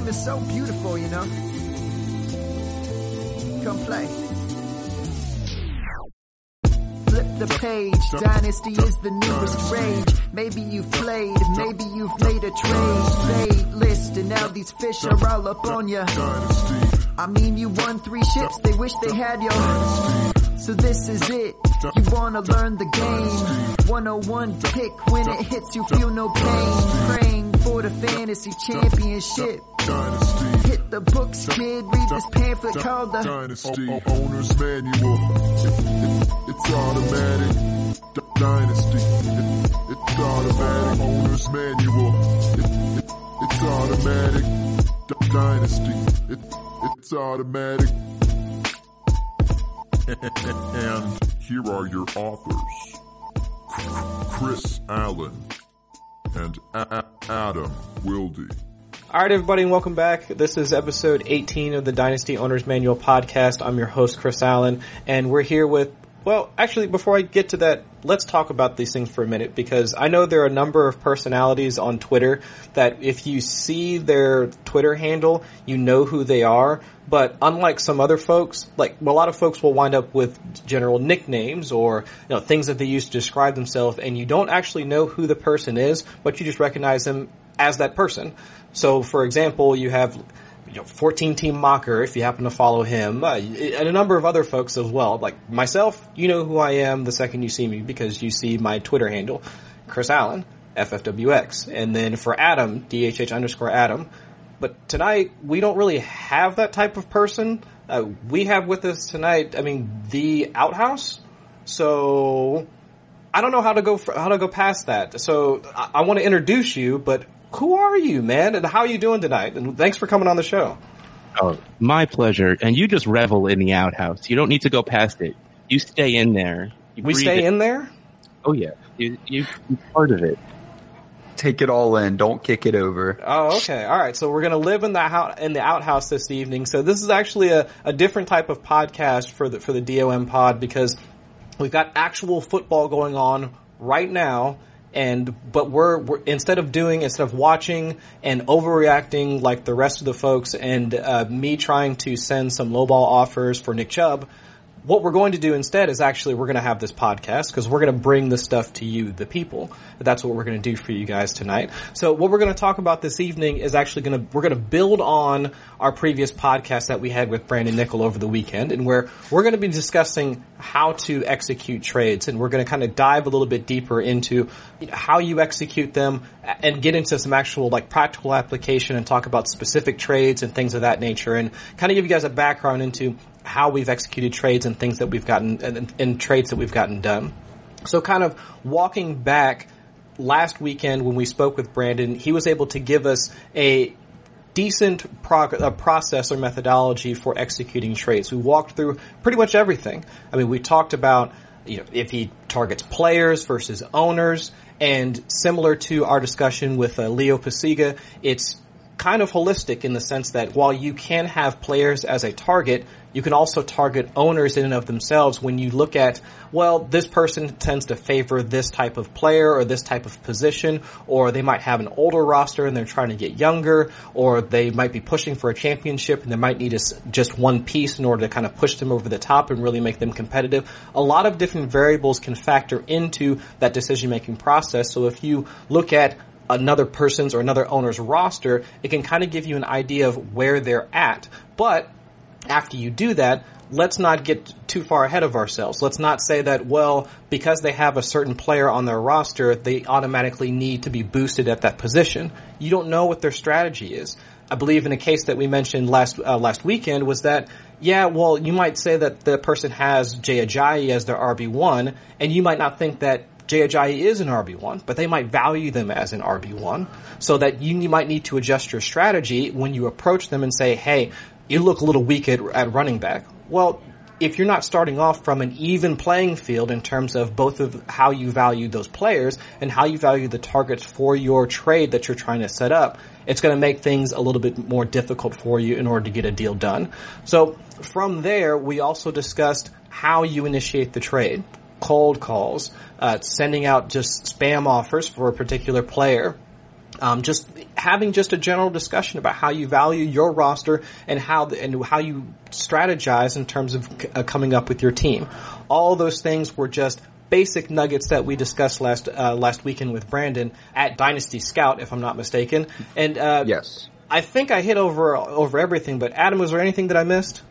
game is so beautiful, you know. Come play. Flip the page. Dynasty is the newest rage. Maybe you've played, maybe you've made a trade. Played list, and now these fish are all up on ya. I mean, you won three ships, they wish they had you. So this is it. You wanna learn the game. 101 pick when it hits you feel no pain. Praying for the fantasy championship. Dynasty. Hit the books, kid. Read this pamphlet called the Dynasty Owner's Manual. It- it- it's automatic. Dynasty. It- it's automatic. Owner's Manual. It- it- it's automatic. Dynasty. It- it's automatic. and here are your authors. Chris Allen and A- A- Adam Wilde. All right, everybody, and welcome back. This is episode 18 of the Dynasty Owners Manual podcast. I'm your host, Chris Allen, and we're here with, well, actually, before I get to that, let's talk about these things for a minute because I know there are a number of personalities on Twitter that if you see their Twitter handle, you know who they are. But unlike some other folks, like a lot of folks will wind up with general nicknames or you know things that they use to describe themselves, and you don't actually know who the person is, but you just recognize them as that person. So, for example, you have you know, 14 team mocker if you happen to follow him, uh, and a number of other folks as well. Like myself, you know who I am the second you see me because you see my Twitter handle, Chris Allen, FFWX. And then for Adam, DHH underscore Adam. But tonight, we don't really have that type of person. Uh, we have with us tonight, I mean, the outhouse. So, I don't know how to go for, how to go past that. So I, I want to introduce you, but who are you, man, and how are you doing tonight? And thanks for coming on the show. Oh, my pleasure. And you just revel in the outhouse. You don't need to go past it. You stay in there. You We stay it. in there. Oh yeah, you you you're part of it. Take it all in. Don't kick it over. Oh, okay. All right. So we're going to live in the house, in the outhouse this evening. So this is actually a, a different type of podcast for the, for the DOM pod because we've got actual football going on right now. And, but we're, we're, instead of doing, instead of watching and overreacting like the rest of the folks and, uh, me trying to send some lowball offers for Nick Chubb, what we're going to do instead is actually we're going to have this podcast because we're going to bring the stuff to you, the people. That's what we're going to do for you guys tonight. So what we're going to talk about this evening is actually going to, we're going to build on our previous podcast that we had with Brandon Nickel over the weekend and where we're going to be discussing how to execute trades and we're going to kind of dive a little bit deeper into how you execute them and get into some actual like practical application and talk about specific trades and things of that nature and kind of give you guys a background into how we've executed trades and things that we've gotten and, and trades that we've gotten done. So kind of walking back last weekend when we spoke with Brandon, he was able to give us a decent prog- process or methodology for executing trades. We walked through pretty much everything. I mean, we talked about you know if he targets players versus owners, and similar to our discussion with uh, Leo Pasiga, it's kind of holistic in the sense that while you can have players as a target, you can also target owners in and of themselves when you look at, well, this person tends to favor this type of player or this type of position, or they might have an older roster and they're trying to get younger, or they might be pushing for a championship and they might need just one piece in order to kind of push them over the top and really make them competitive. A lot of different variables can factor into that decision making process. So if you look at another person's or another owner's roster, it can kind of give you an idea of where they're at. But after you do that, let's not get too far ahead of ourselves. Let's not say that, well, because they have a certain player on their roster, they automatically need to be boosted at that position. You don't know what their strategy is. I believe in a case that we mentioned last uh, last weekend was that yeah, well, you might say that the person has Jay Ajayi as their RB one, and you might not think that Jay Ajayi is an RB1, but they might value them as an RB1 so that you, you might need to adjust your strategy when you approach them and say, hey, you look a little weak at, at running back. Well, if you're not starting off from an even playing field in terms of both of how you value those players and how you value the targets for your trade that you're trying to set up, it's going to make things a little bit more difficult for you in order to get a deal done. So from there, we also discussed how you initiate the trade cold calls, uh, sending out just spam offers for a particular player. Um, just having just a general discussion about how you value your roster and how the, and how you strategize in terms of c- uh, coming up with your team. All those things were just basic nuggets that we discussed last uh, last weekend with Brandon at Dynasty Scout, if I'm not mistaken. And uh, Yes. I think I hit over over everything. But Adam, was there anything that I missed?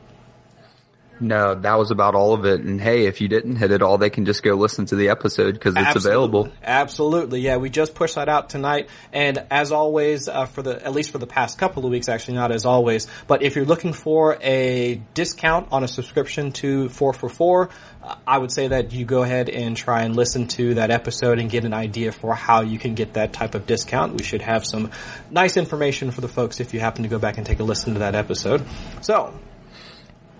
No, that was about all of it. And hey, if you didn't hit it all, they can just go listen to the episode because it's Absolutely. available. Absolutely, yeah. We just pushed that out tonight, and as always, uh, for the at least for the past couple of weeks, actually not as always, but if you're looking for a discount on a subscription to 444, uh, I would say that you go ahead and try and listen to that episode and get an idea for how you can get that type of discount. We should have some nice information for the folks if you happen to go back and take a listen to that episode. So,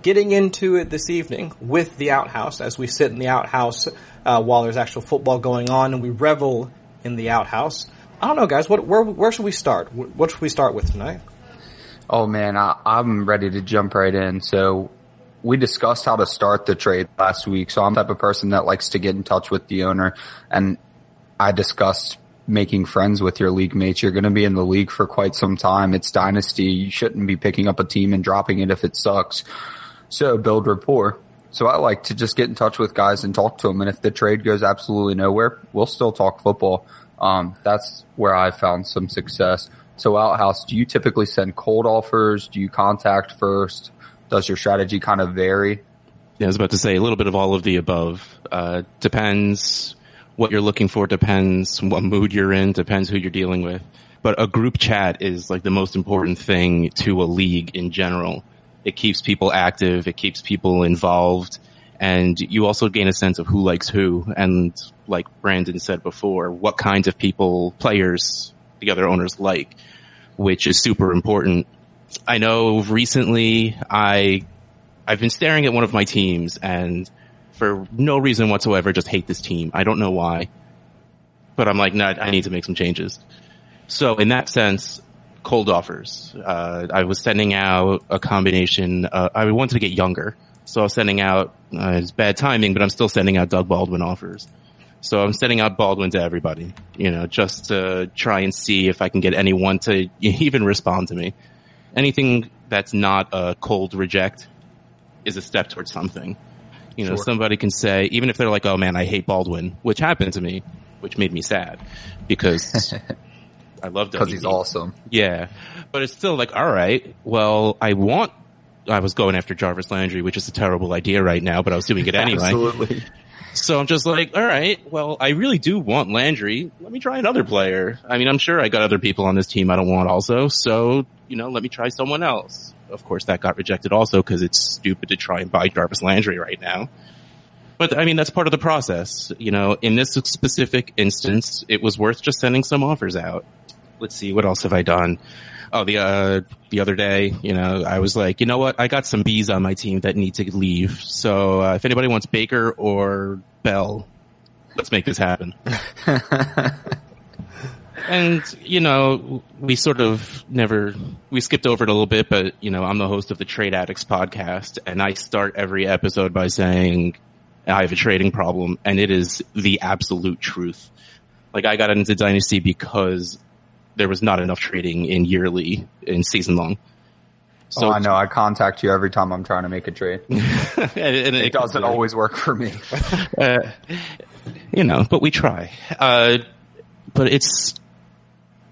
getting into it this evening with the outhouse as we sit in the outhouse uh, while there's actual football going on and we revel in the outhouse. I don't know, guys. What where where should we start? What should we start with tonight? Oh man, I, I'm ready to jump right in. So we discussed how to start the trade last week. So I'm the type of person that likes to get in touch with the owner and I discussed making friends with your league mates. You're going to be in the league for quite some time. It's dynasty. You shouldn't be picking up a team and dropping it if it sucks. So build rapport. So I like to just get in touch with guys and talk to them. And if the trade goes absolutely nowhere, we'll still talk football. Um, that's where I found some success. So Outhouse, do you typically send cold offers? Do you contact first? Does your strategy kind of vary? Yeah, I was about to say a little bit of all of the above. Uh, depends what you're looking for, depends what mood you're in, depends who you're dealing with. But a group chat is like the most important thing to a league in general. It keeps people active, it keeps people involved, and you also gain a sense of who likes who. And like Brandon said before, what kinds of people, players, the other owners like, which is super important. I know recently I I've been staring at one of my teams and for no reason whatsoever just hate this team. I don't know why. But I'm like, no, I need to make some changes. So in that sense, cold offers. Uh, I was sending out a combination, uh, I wanted to get younger. So I was sending out, uh, it's bad timing, but I'm still sending out Doug Baldwin offers. So I'm sending out Baldwin to everybody, you know, just to try and see if I can get anyone to even respond to me. Anything that's not a cold reject is a step towards something. You know, Sure. somebody can say, even if they're like, oh man, I hate Baldwin, which happened to me, which made me sad because I love Because he's awesome. Yeah. But it's still like, all right, well, I want, I was going after Jarvis Landry, which is a terrible idea right now, but I was doing it anyway. Absolutely. So I'm just like, all right, well, I really do want Landry. Let me try another player. I mean, I'm sure I got other people on this team I don't want also. So, you know, let me try someone else. Of course, that got rejected also because it's stupid to try and buy Jarvis Landry right now. But I mean, that's part of the process. You know, in this specific instance, it was worth just sending some offers out. Let's see, what else have I done? Oh, the, uh, the other day, you know, I was like, you know what? I got some bees on my team that need to leave. So, uh, if anybody wants Baker or Bell, let's make this happen. and, you know, we sort of never, we skipped over it a little bit, but, you know, I'm the host of the Trade Addicts podcast and I start every episode by saying, I have a trading problem and it is the absolute truth. Like I got into Dynasty because there was not enough trading in yearly, in season long. So oh, I know. I contact you every time I'm trying to make a trade. and, and It doesn't always work for me. uh, you know, but we try. Uh, but it's,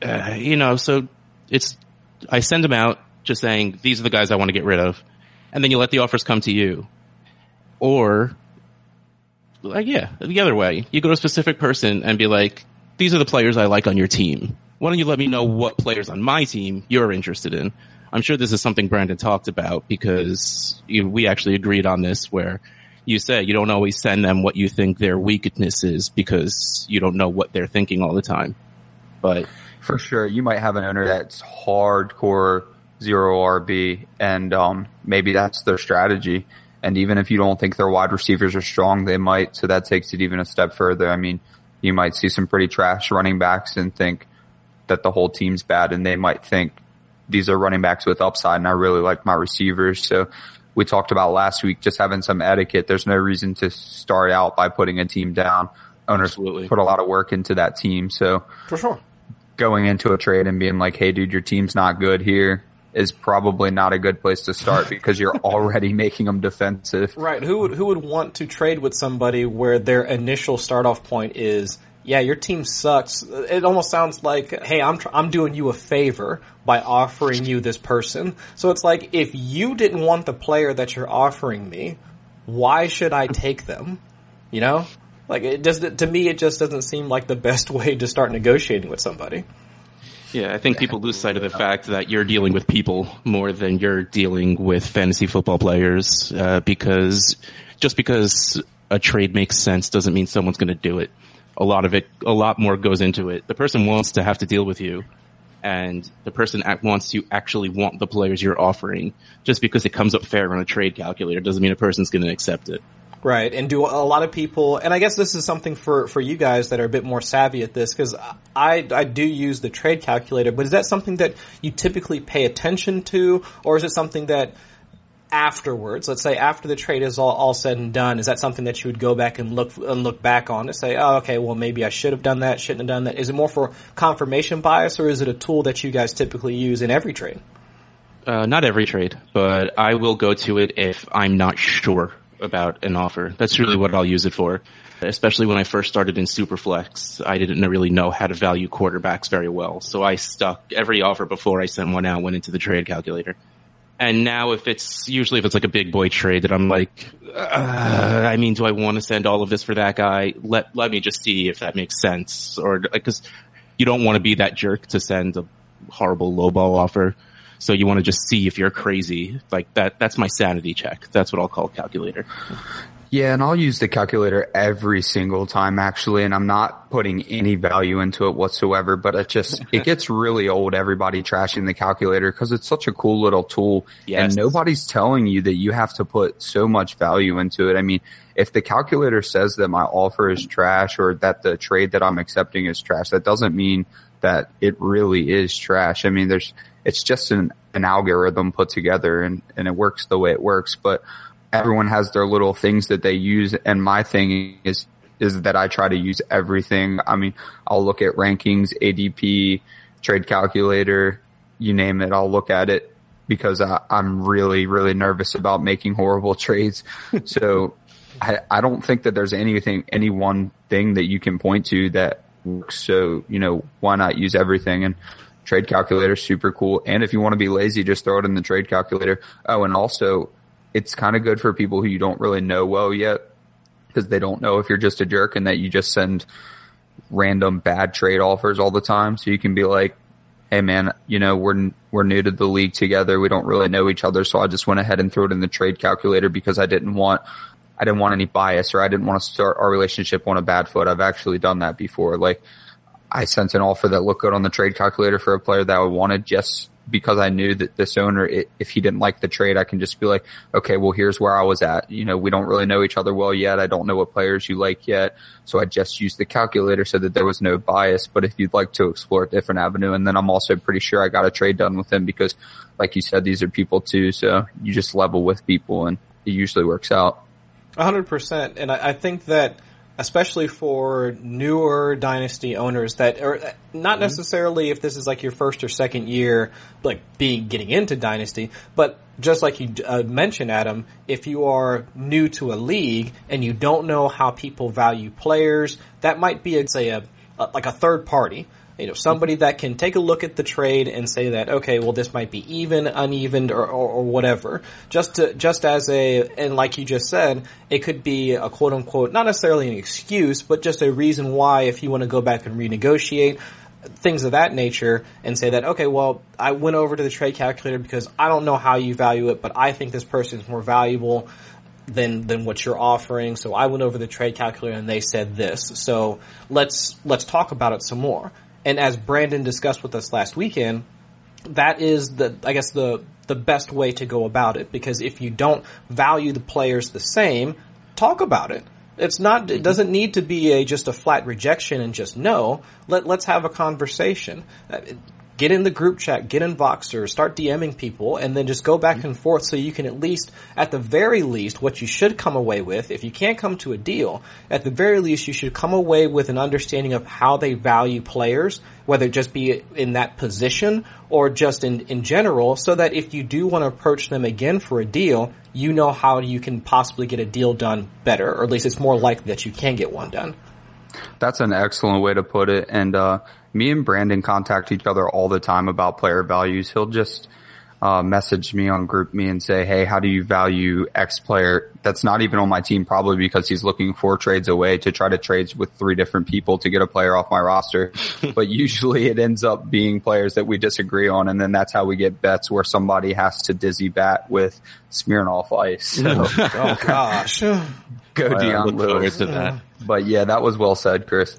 uh, you know, so it's, I send them out just saying, these are the guys I want to get rid of. And then you let the offers come to you. Or, like, yeah, the other way. You go to a specific person and be like, these are the players I like on your team. Why don't you let me know what players on my team you're interested in? I'm sure this is something Brandon talked about because you, we actually agreed on this where you said you don't always send them what you think their weakness is because you don't know what they're thinking all the time. But For sure. You might have an owner that's hardcore zero RB and um, maybe that's their strategy. And even if you don't think their wide receivers are strong, they might. So that takes it even a step further. I mean, you might see some pretty trash running backs and think that the whole team's bad and they might think these are running backs with upside and I really like my receivers. So we talked about last week just having some etiquette. There's no reason to start out by putting a team down. Owners Absolutely. put a lot of work into that team. So For sure. going into a trade and being like, "Hey, dude, your team's not good here." Is probably not a good place to start because you're already making them defensive. Right. Who would who would want to trade with somebody where their initial start off point is, yeah, your team sucks. It almost sounds like, hey, I'm tr- I'm doing you a favor by offering you this person. So it's like if you didn't want the player that you're offering me, why should I take them? You know? Like it does to me it just doesn't seem like the best way to start negotiating with somebody. Yeah, I think people lose sight of the fact that you're dealing with people more than you're dealing with fantasy football players, uh, because just because a trade makes sense doesn't mean someone's going to do it. A lot of it, a lot more goes into it. The person wants to have to deal with you, and the person wants to actually want the players you're offering. Just because it comes up fair on a trade calculator doesn't mean a person's going to accept it. Right, and do a lot of people, and I guess this is something for, for you guys that are a bit more savvy at this, because I, I do use the trade calculator, but is that something that you typically pay attention to, or is it something that afterwards, let's say after the trade is all, all said and done, is that something that you would go back and look and look back on and say, oh, okay, well maybe I should have done that, shouldn't have done that? Is it more for confirmation bias, or is it a tool that you guys typically use in every trade? Uh, not every trade, but I will go to it if I'm not sure about an offer. That's really what I'll use it for. Especially when I first started in Superflex, I didn't really know how to value quarterbacks very well. So I stuck every offer before I sent one out went into the trade calculator. And now if it's, usually if it's like a big boy trade that I'm like, uh, I mean, do I want to send all of this for that guy? Let, let me just see if that makes sense. Or, cause you don't want to be that jerk to send a horrible lowball offer. So you want to just see if you're crazy. Like that, that's my sanity check. That's what I'll call calculator. Yeah, and I'll use the calculator every single time actually, and I'm not putting any value into it whatsoever, but it just, it gets really old everybody trashing the calculator because it's such a cool little tool yes. and nobody's telling you that you have to put so much value into it. I mean, if the calculator says that my offer is trash or that the trade that I'm accepting is trash, that doesn't mean that it really is trash. I mean, there's, it's just an, an algorithm put together and, and it works the way it works. But everyone has their little things that they use. And my thing is, is that I try to use everything. I mean, I'll look at rankings, ADP, trade calculator, you name it. I'll look at it because I, am really, really nervous about making horrible trades. so I, I don't think that there's anything, any one thing that you can point to that works. So, you know, why not use everything? And trade calculator super cool. And if you want to be lazy, just throw it in the trade calculator. Oh, and also it's kind of good for people who you don't really know well yet because they don't know if you're just a jerk and that you just send random bad trade offers all the time. So you can be like, Hey man, you know, we're, we're new to the league together. We don't really know each other. So I just went ahead and threw it in the trade calculator because I didn't want, I didn't want any bias or I didn't want to start our relationship on a bad foot. I've actually done that before. Like I sent an offer that looked good on the trade calculator for a player that I wanted just because I knew that this owner, if he didn't like the trade, I can just be like, okay, well, here's where I was at. You know, we don't really know each other well yet. I don't know what players you like yet. So I just used the calculator so that there was no bias. But if you'd like to explore a different avenue, and then I'm also pretty sure I got a trade done with him because like you said, these are people too. So you just level with people and it usually works out. hundred percent. And I, I think that especially for newer dynasty owners that are not mm-hmm. necessarily if this is like your first or second year, like being getting into dynasty, but just like you uh, mentioned, Adam, if you are new to a league and you don't know how people value players, that might be, a, say, a, a like a third party you know, somebody that can take a look at the trade and say that, okay, well, this might be even, uneven, or, or, or, whatever. Just to, just as a, and like you just said, it could be a quote unquote, not necessarily an excuse, but just a reason why if you want to go back and renegotiate, things of that nature and say that, okay, well, I went over to the trade calculator because I don't know how you value it, but I think this person is more valuable than than what you're offering. So I went over the trade calculator and they said this. So let's let's talk about it some more. And as Brandon discussed with us last weekend, that is the, I guess the, the best way to go about it because if you don't value the players the same, talk about it. It's not, it doesn't need to be a, just a flat rejection and just no. Let, let's have a conversation. Uh, Get in the group chat, get in Voxer, start DMing people, and then just go back and forth so you can at least, at the very least, what you should come away with, if you can't come to a deal, at the very least you should come away with an understanding of how they value players, whether it just be in that position or just in, in general, so that if you do want to approach them again for a deal, you know how you can possibly get a deal done better, or at least it's more likely that you can get one done. That's an excellent way to put it. And uh, me and Brandon contact each other all the time about player values. He'll just uh, message me on GroupMe and say, "Hey, how do you value X player?" That's not even on my team, probably because he's looking four trades away to try to trade with three different people to get a player off my roster. but usually, it ends up being players that we disagree on, and then that's how we get bets where somebody has to dizzy bat with Smirnoff Ice. So, oh gosh. go I Dion Lewis. to that. But yeah, that was well said, Chris.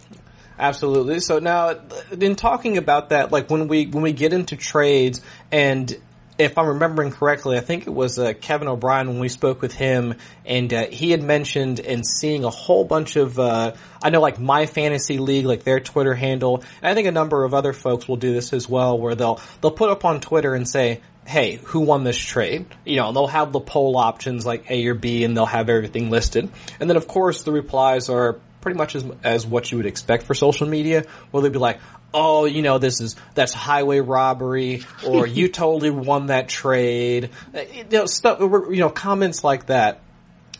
Absolutely. So now, in talking about that, like when we when we get into trades, and if I'm remembering correctly, I think it was uh, Kevin O'Brien when we spoke with him, and uh, he had mentioned and seeing a whole bunch of uh, I know like my fantasy league, like their Twitter handle, and I think a number of other folks will do this as well, where they'll they'll put up on Twitter and say. Hey, who won this trade? You know, they'll have the poll options like A or B and they'll have everything listed. And then of course the replies are pretty much as, as what you would expect for social media, where they'd be like, oh, you know, this is, that's highway robbery, or you totally won that trade, Uh, you know, stuff, you know, comments like that.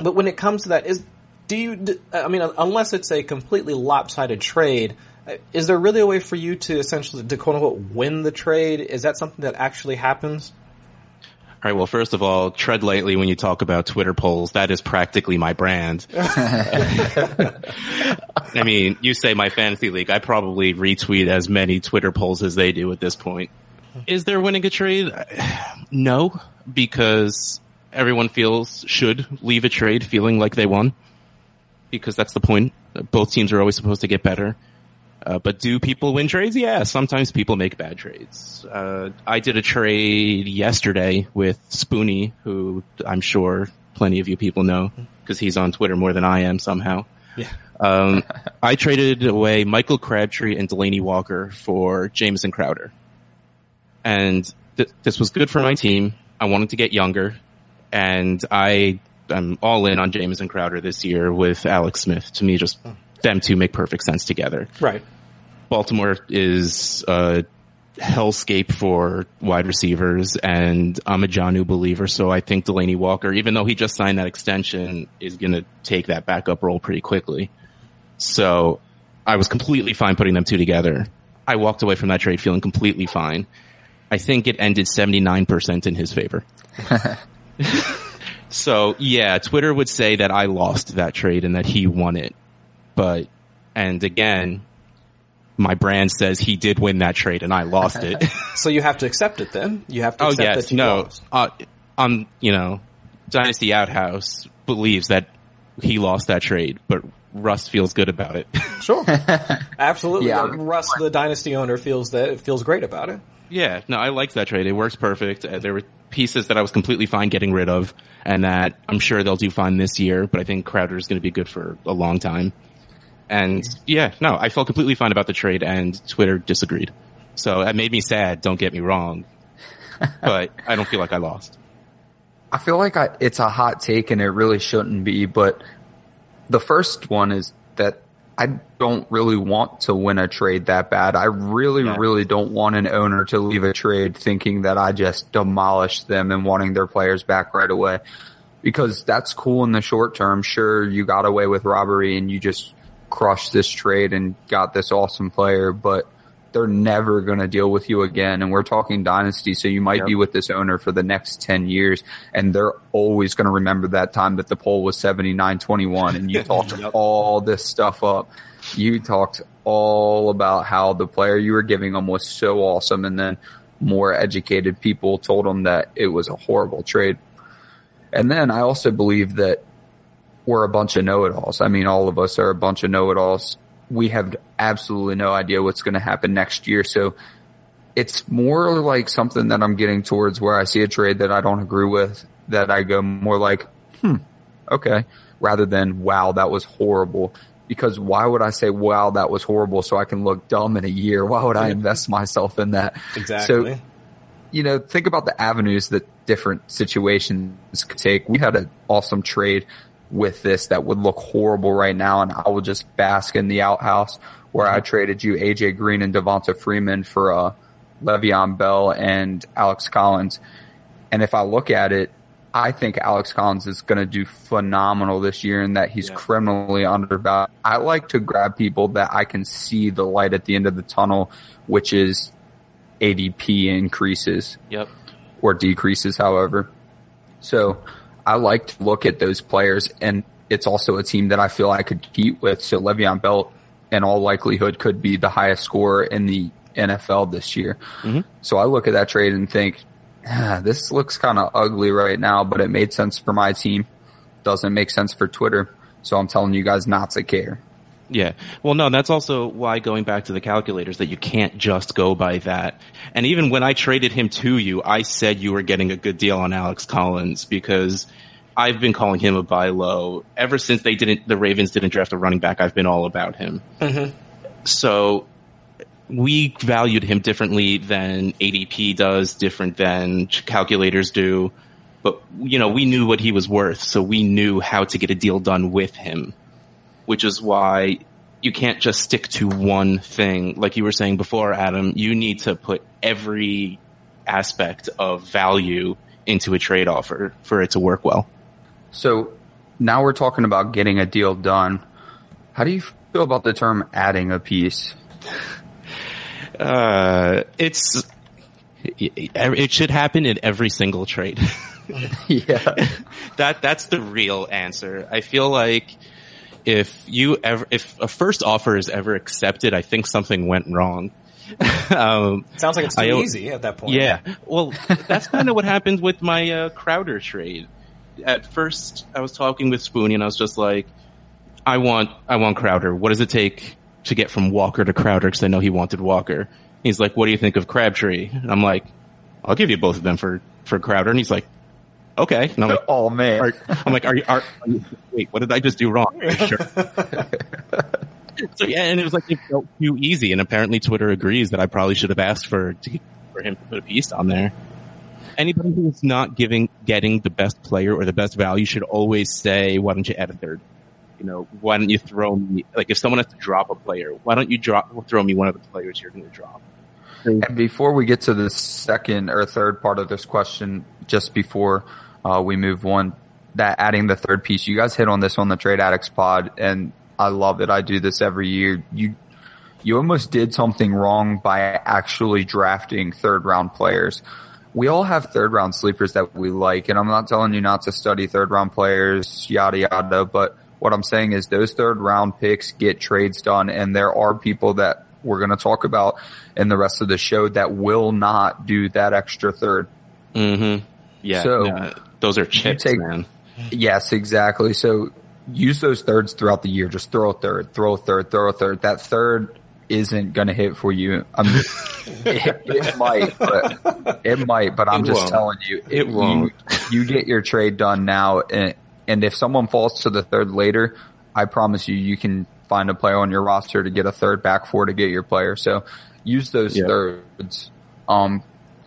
But when it comes to that, is, do you, I mean, unless it's a completely lopsided trade, uh, is there really a way for you to essentially, to quote unquote, win the trade? Is that something that actually happens? All right. Well, first of all, tread lightly when you talk about Twitter polls. That is practically my brand. I mean, you say my fantasy league. I probably retweet as many Twitter polls as they do at this point. Is there winning a trade? No, because everyone feels should leave a trade feeling like they won. Because that's the point. Both teams are always supposed to get better. Uh, but do people win trades? Yeah, sometimes people make bad trades. Uh, I did a trade yesterday with Spoonie, who I'm sure plenty of you people know because he's on Twitter more than I am somehow. Yeah. Um, I traded away Michael Crabtree and Delanie Walker for Jameson Crowder. And th- this was good for my team. I wanted to get younger and I, I'm all in on Jameson Crowder this year with Alex Smith. To me, just them two make perfect sense together. Right. Baltimore is a hellscape for wide receivers, and I'm a Jonnu believer, so I think Delanie Walker, even though he just signed that extension, is going to take that backup role pretty quickly. So I was completely fine putting them two together. I walked away from that trade feeling completely fine. I think it ended 79% in his favor. so yeah, Twitter would say that I lost that trade and that he won it. But, and again, my brand says he did win that trade and I lost it. So you have to accept it then. You have to oh accept yes, that you no, lost. uh, um, you know, Dynasty Outhouse believes that he lost that trade, but Russ feels good about it. Sure. Absolutely. Yeah. Uh, Russ, the dynasty owner, feels that feels great about it. yeah, no, I liked that trade. It works perfect. Uh, there were pieces that I was completely fine getting rid of and that I'm sure they'll do fine this year, but I think Crowder is going to be good for a long time. And yeah, no, I felt completely fine about the trade and Twitter disagreed. So that made me sad, don't get me wrong. but I don't feel like I lost. I feel like I, it's a hot take and it really shouldn't be, but the first one is that I don't really want to win a trade that bad. I really, Yeah. really don't want an owner to leave a trade thinking that I just demolished them and wanting their players back right away. Because that's cool in the short term. Sure, you got away with robbery and you just crushed this trade and got this awesome player, but they're never going to deal with you again. And we're talking dynasty. So you might be with this owner for the next 10 years and they're always going to remember that time that the poll was 79-21 and you talked all this stuff up. You talked all about how the player you were giving them was so awesome. And then more educated people told them that it was a horrible trade. And then I also believe that we're a bunch of know-it-alls. I mean, all of us are a bunch of know-it-alls. We have absolutely no idea what's going to happen next year. So it's more like something that I'm getting towards where I see a trade that I don't agree with that I go more like, hmm, okay, rather than wow, that was horrible. because why would I say, wow, that was horrible so I can look dumb in a year? Why would I invest myself in that? Exactly. So, you know, think about the avenues that different situations could take. We had an awesome trade with this that would look horrible right now and I will just bask in the outhouse where I traded you AJ Green and Devonta Freeman for, uh, Le'Veon Bell and Alex Collins. And if I look at it, I think Alex Collins is going to do phenomenal this year and that he's Yeah. criminally undervalued. I like to grab people that I can see the light at the end of the tunnel, which is ADP increases Yep. or decreases, however. So I like to look at those players and it's also a team that I feel I could compete with. So Le'Veon Bell in all likelihood could be the highest scorer in the NFL this year. So I look at that trade and think, ah, this looks kind of ugly right now, but it made sense for my team. Doesn't make sense for Twitter. So I'm telling you guys not to care. Yeah. Well, no, that's also why going back to the calculators that you can't just go by that. And even when I traded him to you, I said you were getting a good deal on Alex Collins because I've been calling him a buy low ever since they didn't, the Ravens didn't draft a running back. I've been all about him. Mm-hmm. So we valued him differently than ADP does, different than calculators do. But, you know, we knew what he was worth, so we knew how to get a deal done with him which is why you can't just stick to one thing. Like you were saying before, Adam, you need to put every aspect of value into a trade offer for it to work well. So now we're talking about getting a deal done. How do you feel about the term adding a piece? Uh, it's, it should happen in every single trade. yeah. that, that's the real answer. I feel like if you ever, if a first offer is ever accepted, I think something went wrong. um, Sounds like it's too I- easy at that point. Yeah. Well, that's kind of what happened with my uh, Crowder trade. At first, I was talking with Spoonie, and I was just like, "I want, I want Crowder. What does it take to get from Walker to Crowder? Because I know he wanted Walker." He's like, "What do you think of Crabtree?" And I'm like, "I'll give you both of them for for Crowder." And he's like, "Okay." And I'm like, Oh man. are, I'm like, are you, are, are you, wait, what did I just do wrong? Sure? so yeah, and it was like it felt too easy, and apparently Twitter agrees that I probably should have asked for to, for him to put a piece on there. Anybody who's not giving getting the best player or the best value should always say, "Why don't you add a third? You know, why don't you throw me like if someone has to drop a player, why don't you drop throw me one of the players you're going to drop?" And before we get to the second or third part of this question, just before uh, we move on, that adding the third piece, you guys hit on this on the Trade Addicts pod, and I love it. I do this every year. You you almost did something wrong by actually drafting third round players. We all have third round sleepers that we like, and I'm not telling you not to study third round players, yada yada, but what I'm saying is those third round picks get trades done, and there are people that we're going to talk about in the rest of the show that will not do that extra third. Mm-hmm. Yeah. So, no, those are chips, take- man. Yes, exactly. So use those thirds throughout the year. Just throw a third, throw a third, throw a third. That third isn't going to hit for you. I'm, it, it might, but it might, but I'm It just won't. telling you, It you- won't. You, get your trade done now. And, and if someone falls to the third later, I promise you, you can find a player on your roster to get a third back for to get your player. So use those Yeah. thirds. Um,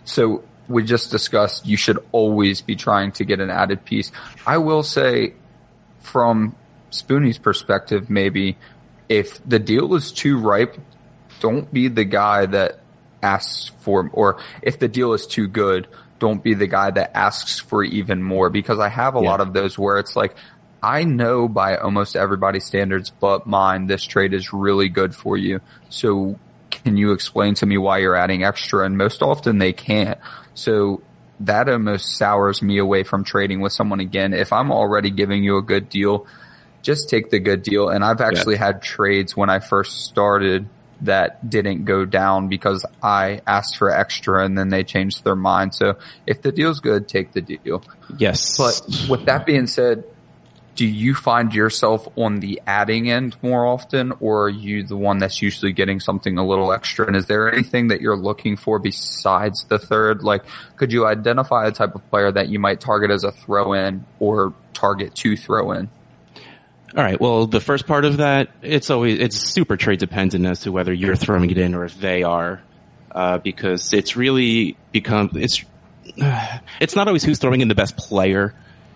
so we just discussed you should always be trying to get an added piece. I will say from Spoonie's perspective, maybe if the deal is too ripe, don't be the guy that asks for, or if the deal is too good, don't be the guy that asks for even more because I have a Yeah. lot of those where it's like, I know by almost everybody's standards but mine, this trade is really good for you. So can you explain to me why you're adding extra? And most often they can't. So that almost sours me away from trading with someone again. If I'm already giving you a good deal, just take the good deal. And I've actually had trades when I first started that didn't go down because I asked for extra and then they changed their mind. So if the deal's good, take the deal. Yes. But with that being said, do you find yourself on the adding end more often or are you the one that's usually getting something a little extra? And is there anything that you're looking for besides the third? Like, could you identify a type of player that you might target as a throw in or target to throw in? All right. Well, the first part of that, it's always it's super trade dependent as to whether you're throwing it in or if they are, uh, because it's really become it's it's not always who's throwing in the best player,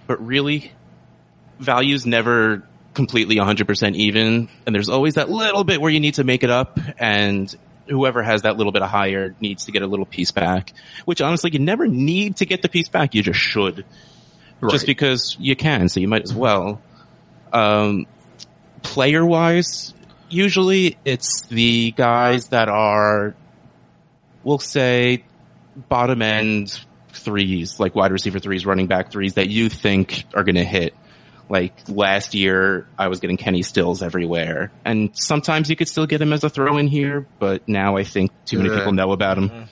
but really values never completely 100% even, and there's always that little bit where you need to make it up, and whoever has that little bit of higher needs to get a little piece back. Which honestly, you never need to get the piece back; you just should, just because you can. So you might as well. Um, player wise, usually it's the guys that are, we'll say, bottom end threes, like wide receiver threes, running back threes that you think are going to hit. Like last year, I was getting Kenny Stills everywhere, and sometimes you could still get him as a throw in here, but now I think too many people know about him.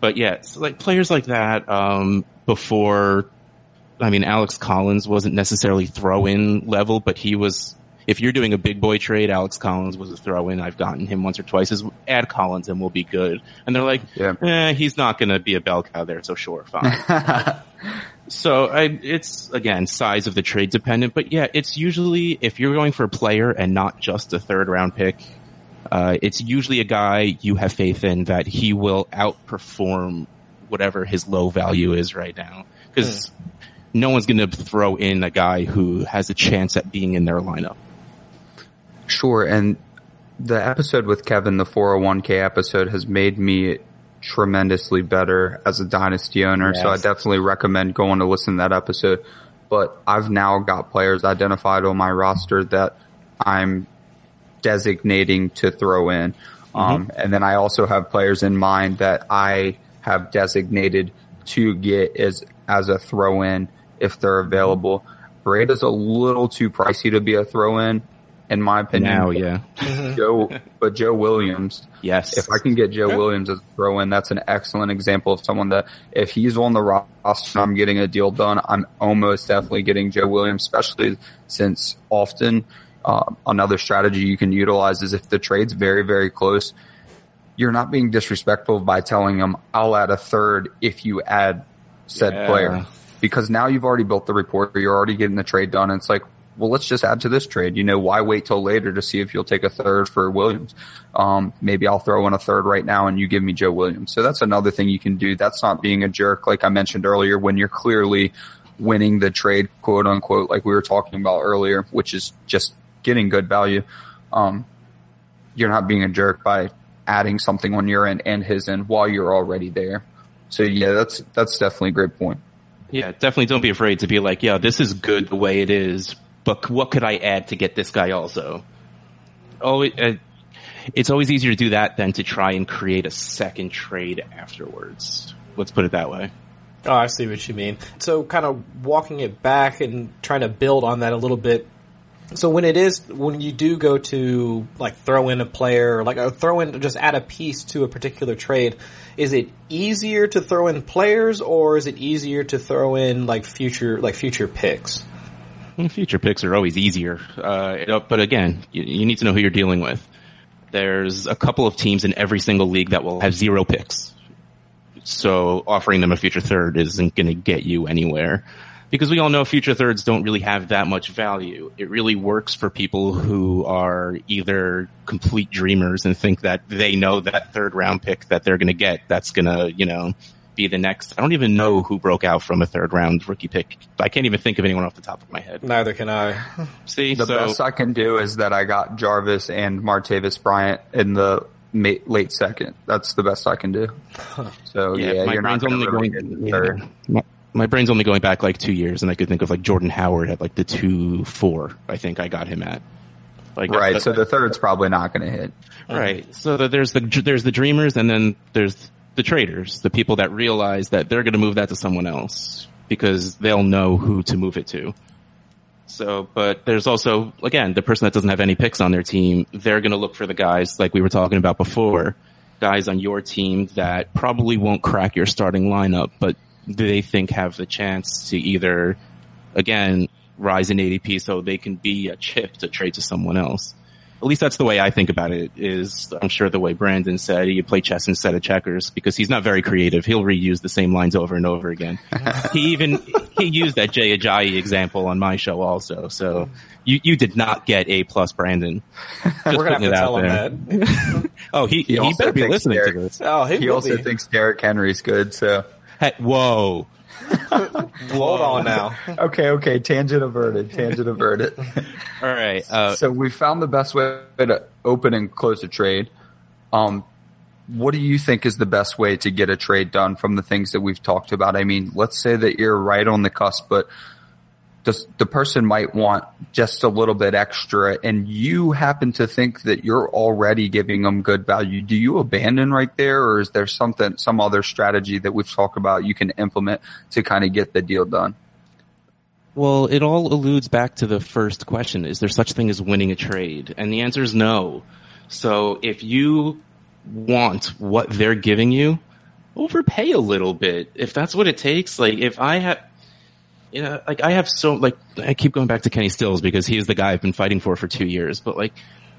But yeah, it's like players like that. Um, before, I mean, Alex Collins wasn't necessarily throw in level, but he was. If you're doing a big boy trade, Alex Collins was a throw in. I've gotten him once or twice. Is add Collins and we'll be good. And they're like, Yeah. eh, he's not going to be a bell cow there, so sure, fine. So I, it's again size of the trade dependent, but yeah, it's usually if you're going for a player and not just a third round pick, uh, it's usually a guy you have faith in that he will outperform whatever his low value is right now. Because no one's going to throw in a guy who has a chance at being in their lineup. Sure, and the episode with Kevin, the 401k episode, has made me tremendously better as a dynasty owner. So I definitely recommend going to listen to that episode. But I've now got players identified on my roster that I'm designating to throw in. Um, and then I also have players in mind that I have designated to get as, as a throw in if they're available. Breida's a little too pricey to be a throw in, in my opinion. Now, yeah, Joe, but Joe Williams, yes. if I can get Joe Williams as a throw in, that's an excellent example of someone that if he's on the roster and I'm getting a deal done, I'm almost definitely getting Joe Williams, especially since often uh, another strategy you can utilize is if the trade's very, very close, you're not being disrespectful by telling them, I'll add a third if you add said Yeah. player. Because now you've already built the report, you're already getting the trade done. And it's like, well, let's just add to this trade. You know, why wait till later to see if you'll take a third for Williams? Um, maybe I'll throw in a third right now and you give me Joe Williams. So that's another thing you can do. That's not being a jerk, like I mentioned earlier, when you're clearly winning the trade, quote unquote, like we were talking about earlier, which is just getting good value. Um, you're not being a jerk by adding something on your end and his end while you're already there. So yeah, that's, that's definitely a great point. Yeah, definitely don't be afraid to be like, yeah, this is good the way it is, but what could I add to get this guy also? Always, uh, it's always easier to do that than to try and create a second trade afterwards. Let's put it that way. Oh, I see what you mean. So kind of walking it back and trying to build on that a little bit. So when it is, when you do go to like throw in a player, like uh, throw in, just add a piece to a particular trade, is it easier to throw in players or is it easier to throw in like future, like future picks? Future picks are always easier, uh, but again, you, you need to know who you're dealing with. There's a couple of teams in every single league that will have zero picks. So offering them a future third isn't going to get you anywhere. Because we all know future thirds don't really have that much value. It really works for people who are either complete dreamers and think that they know that third round pick that they're going to get that's going to, you know, be the next. I don't even know who broke out from a third round rookie pick. I can't even think of anyone off the top of my head. Neither can I. See, The so best I can do is that I got Jarvis and Martavis Bryant in the ma- late second. That's the best I can do. So yeah, my you're brain's going only going. get yeah. third. My, my brain's only going back like two years, and I could think of like Jordan Howard at like the two four. I think I got him at. Like Right. the- So the third's probably not going to hit. right. So that there's the there's the dreamers, and then there's the traders, the people that realize that they're going to move that to someone else because they'll know who to move it to. So, but there's also, again, the person that doesn't have any picks on their team, they're going to look for the guys like we were talking about before, guys on your team that probably won't crack your starting lineup, but they think have the chance to either, again, rise in ADP so they can be a chip to trade to someone else. At least that's the way I think about it. Is I'm sure the way Brandon said you play chess instead of checkers because he's not very creative. He'll reuse the same lines over and over again. he even he used that Jay Ajayi example on my show also. So you you did not get a plus, Brandon. Just We're gonna have to it tell out him there. that. Oh, he he, also better be listening Derek- to this. Oh, he, He also be. thinks Derrick Henry's good, so. Hey, whoa. Hold on now. Okay, okay, tangent averted, tangent averted. All right. Uh, so we found the best way to open and close a trade. Um, what do you think is the best way to get a trade done from the things that we've talked about? I mean, let's say that you're right on the cusp, but does, the person might want just a little bit extra and you happen to think that you're already giving them good value. Do you abandon right there or is there something, some other strategy that we've talked about you can implement to kind of get the deal done? Well, it all alludes back to the first question. Is there such thing as winning a trade? And the answer is no. So if you want what they're giving you, overpay a little bit. If that's what it takes, like if I have, you know, like I have so, like, I keep going back to Kenny Stills because he is the guy I've been fighting for for two years, but like,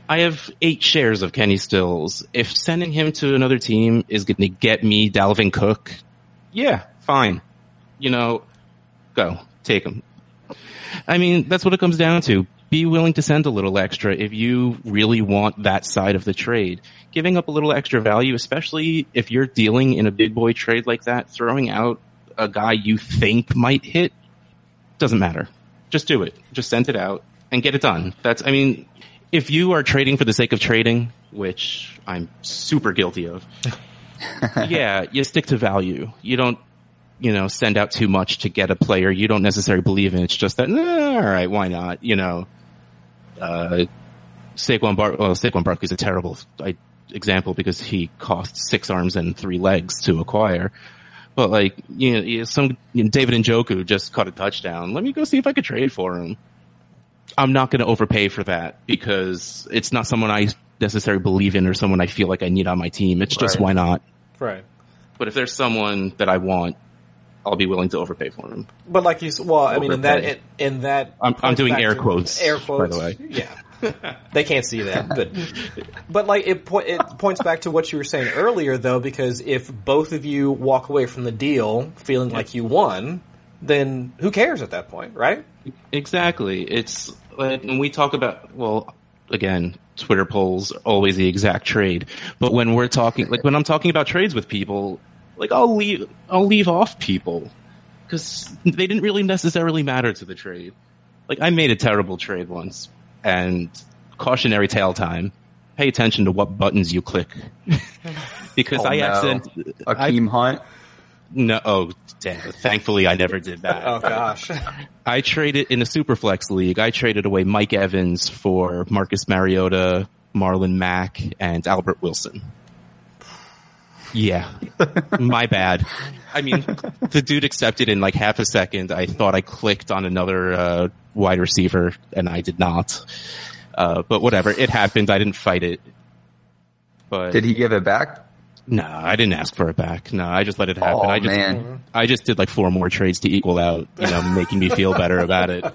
I have eight shares of Kenny Stills. If sending him to another team is going to get me Dalvin Cook, yeah, fine. You know, go take him. I mean, that's what it comes down to. Be willing to send a little extra if you really want that side of the trade. Giving up a little extra value, especially if you're dealing in a big boy trade like that, throwing out a guy you think might hit doesn't matter. Just do it. Just send it out and get it done. That's, I mean, if you are trading for the sake of trading, which I'm super guilty of, yeah, you stick to value. You don't, you know, send out too much to get a player you don't necessarily believe in. It's just that, nah, all right, why not? You know, uh, Saquon Bar, well, Saquon Barkley's a terrible I, example because he cost six arms and three legs to acquire. But like, you know, some you know, David Njoku just caught a touchdown. Let me go see if I could trade for him. I'm not going to overpay for that because it's not someone I necessarily believe in or someone I feel like I need on my team. It's just Right. why not? Right. But if there's someone that I want, I'll be willing to overpay for him. But like you, well, I mean, in that, in, in that, I'm- I'm doing air quotes, Air quotes, by the way. Yeah, they can't see that, but but like it, po- it points back to what you were saying earlier, though, because if both of you walk away from the deal feeling like you won, then who cares at that point, right? Exactly. It's when we talk about, well, again, Twitter polls are always the exact trade. But when we're talking, like when I'm talking about trades with people, like I'll leave, I'll leave off people because they didn't really necessarily matter to the trade. Like I made a terrible trade once and cautionary tale time. Pay attention to what buttons you click. because Oh, I no. accident, I, Akeem Hunt. no, oh, damn, thankfully I never did that. Oh gosh, I traded in a superflex league. I traded away Mike Evans for Marcus Mariota, Marlon Mack, and Albert Wilson. Yeah, my bad. I mean, the dude accepted in like half a second. I thought I clicked on another uh, wide receiver, and I did not. Uh, but whatever, it happened. I didn't fight it. But Did he give it back? no, I didn't ask for it back. No, I just let it happen. Oh I just, man, I just did like four more trades to equal out, you know, making me feel better about it.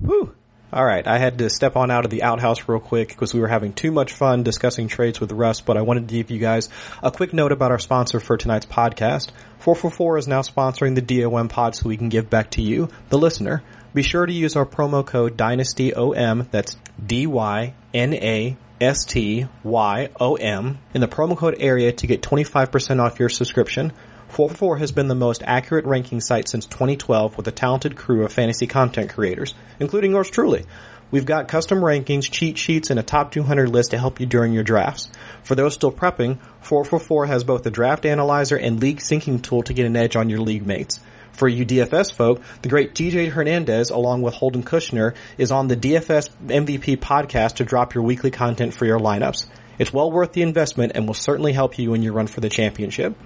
Whew. All right, I had to step on out of the outhouse real quick because we were having too much fun discussing trades with Russ, but I wanted to give you guys a quick note about our sponsor for tonight's podcast. 4for4 is now sponsoring the DOM pod so we can give back to you, the listener. Be sure to use our promo code DYNASTYOM, that's D-Y-N-A-S-T-Y-O-M, in the promo code area to get 25% off your subscription. 4for4 has been the most accurate ranking site since 2012 with a talented crew of fantasy content creators, including yours truly. We've got custom rankings, cheat sheets, and a top 200 list to help you during your drafts. For those still prepping, 4for4 has both a draft analyzer and league syncing tool to get an edge on your league mates. For you DFS folk, the great DJ Hernandez, along with Holden Kushner, is on the DFS MVP podcast to drop your weekly content for your lineups. It's well worth the investment and will certainly help you in your run for the championship.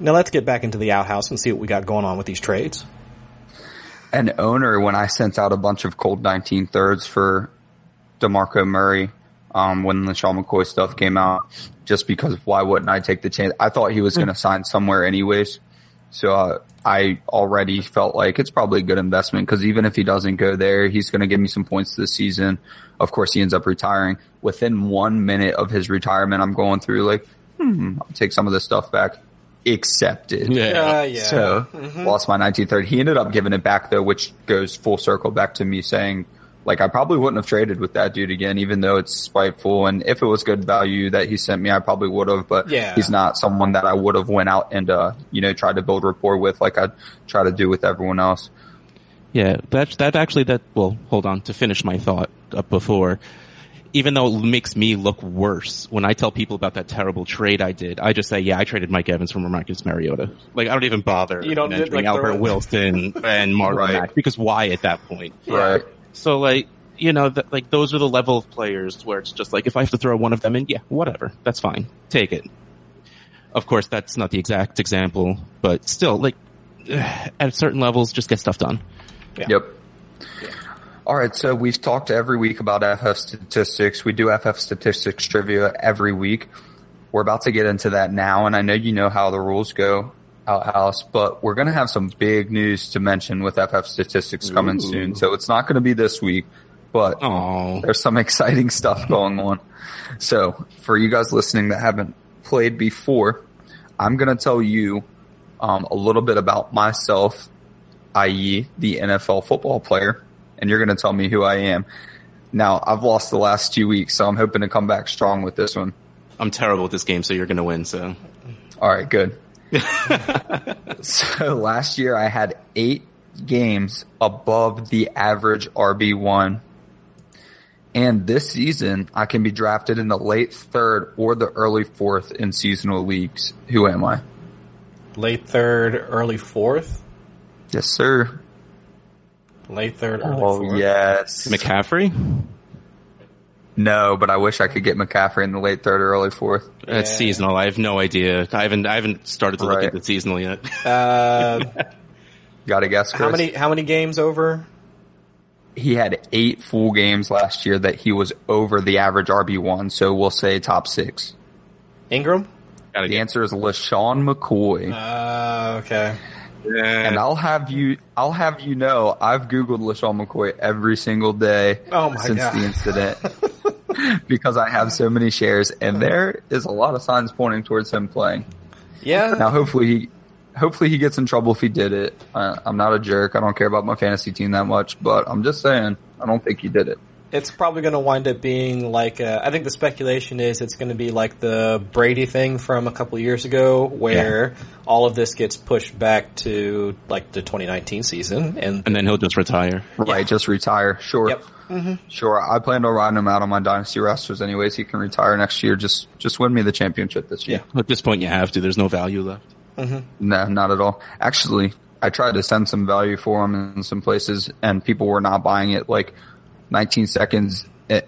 Now let's get back into the outhouse and see what we got going on with these trades. an owner when I sent out a bunch of cold 19 thirds for DeMarco Murray um, when the Sean McCoy stuff came out, just because why wouldn't I take the chance? I thought he was going to sign somewhere anyways. So uh, I already felt like it's probably a good investment because even if he doesn't go there, he's going to give me some points this season. Of course, he ends up retiring. Within one minute of his retirement, I'm going through like, hmm, I'll take some of this stuff back. Accepted. Uh, yeah. So lost my 1930. He ended up giving it back though, which goes full circle back to me saying, like, I probably wouldn't have traded with that dude again, even though it's spiteful. And if it was good value that he sent me, I probably would have, but Yeah. he's not someone that I would have went out and, uh, you know, tried to build rapport with like I try to do with everyone else. Yeah, that that actually that well, hold on to finish my thought up before. Even though it makes me look worse when I tell people about that terrible trade I did, I just say, "Yeah, I traded Mike Evans for Marcus Mariota." Like I don't even bother You don't, mentioning like, Albert Wilson and Marlon Right. Mack because why at that point? Right. So like you know, th- like those are the level of players where it's just like if I have to throw one of them in, yeah, whatever, that's fine, take it. Of course, that's not the exact example, but still, like at certain levels, just get stuff done. Yep. All right, so we've talked every week about FF statistics. We do FF statistics trivia every week. We're about to get into that now, and I know you know how the rules go, outhouse, but we're going to have some big news to mention with FF statistics coming Ooh. soon. So it's not going to be this week, but Oh, there's some exciting stuff going on. So for you guys listening that haven't played before, I'm going to tell you um, a little bit about myself, i.e. the NFL football player, and you're going to tell me who I am. Now, I've lost the last two weeks, so I'm hoping to come back strong with this one. I'm terrible at this game, so you're gonna win. So All right, good. so last year I had eight games above the average RB1. And this season I can be drafted in the late third or the early fourth in seasonal leagues. Who am I? Late third, early fourth. Yes, sir. Late third, early Oh, fourth. yes. McCaffrey, No, but I wish I could get McCaffrey in the late third or early fourth. that's Yeah. seasonal. I have no idea. I haven't I haven't started to look at the seasonal yet. Uh, Got to guess, Chris? how many how many games over? He had eight full games last year that he was over the average RB1, so we'll say top six. Ingram. Gotta The get- answer is LeSean McCoy. Uh, okay. And I'll have you, I'll have you know, I've Googled LeSean McCoy every single day Oh since God. the incident because I have so many shares and there is a lot of signs pointing towards him playing. Yeah. Now, hopefully he, hopefully he gets in trouble if he did it. Uh, I'm not a jerk. I don't care about my fantasy team that much, but I'm just saying, I don't think he did it. It's probably going to wind up being like, uh, I think the speculation is it's going to be like the Brady thing from a couple of years ago where all of this gets pushed back to like the 2019 season and and then he'll just retire. Right, just retire. Sure. Yep. Sure. I plan to ride him out on my dynasty rosters anyways. He can retire next year. Just, just win me the championship this year. Yeah. At this point, you have to. There's no value left. No, not at all. Actually, I tried to send some value for him in some places and people were not buying it like 19 seconds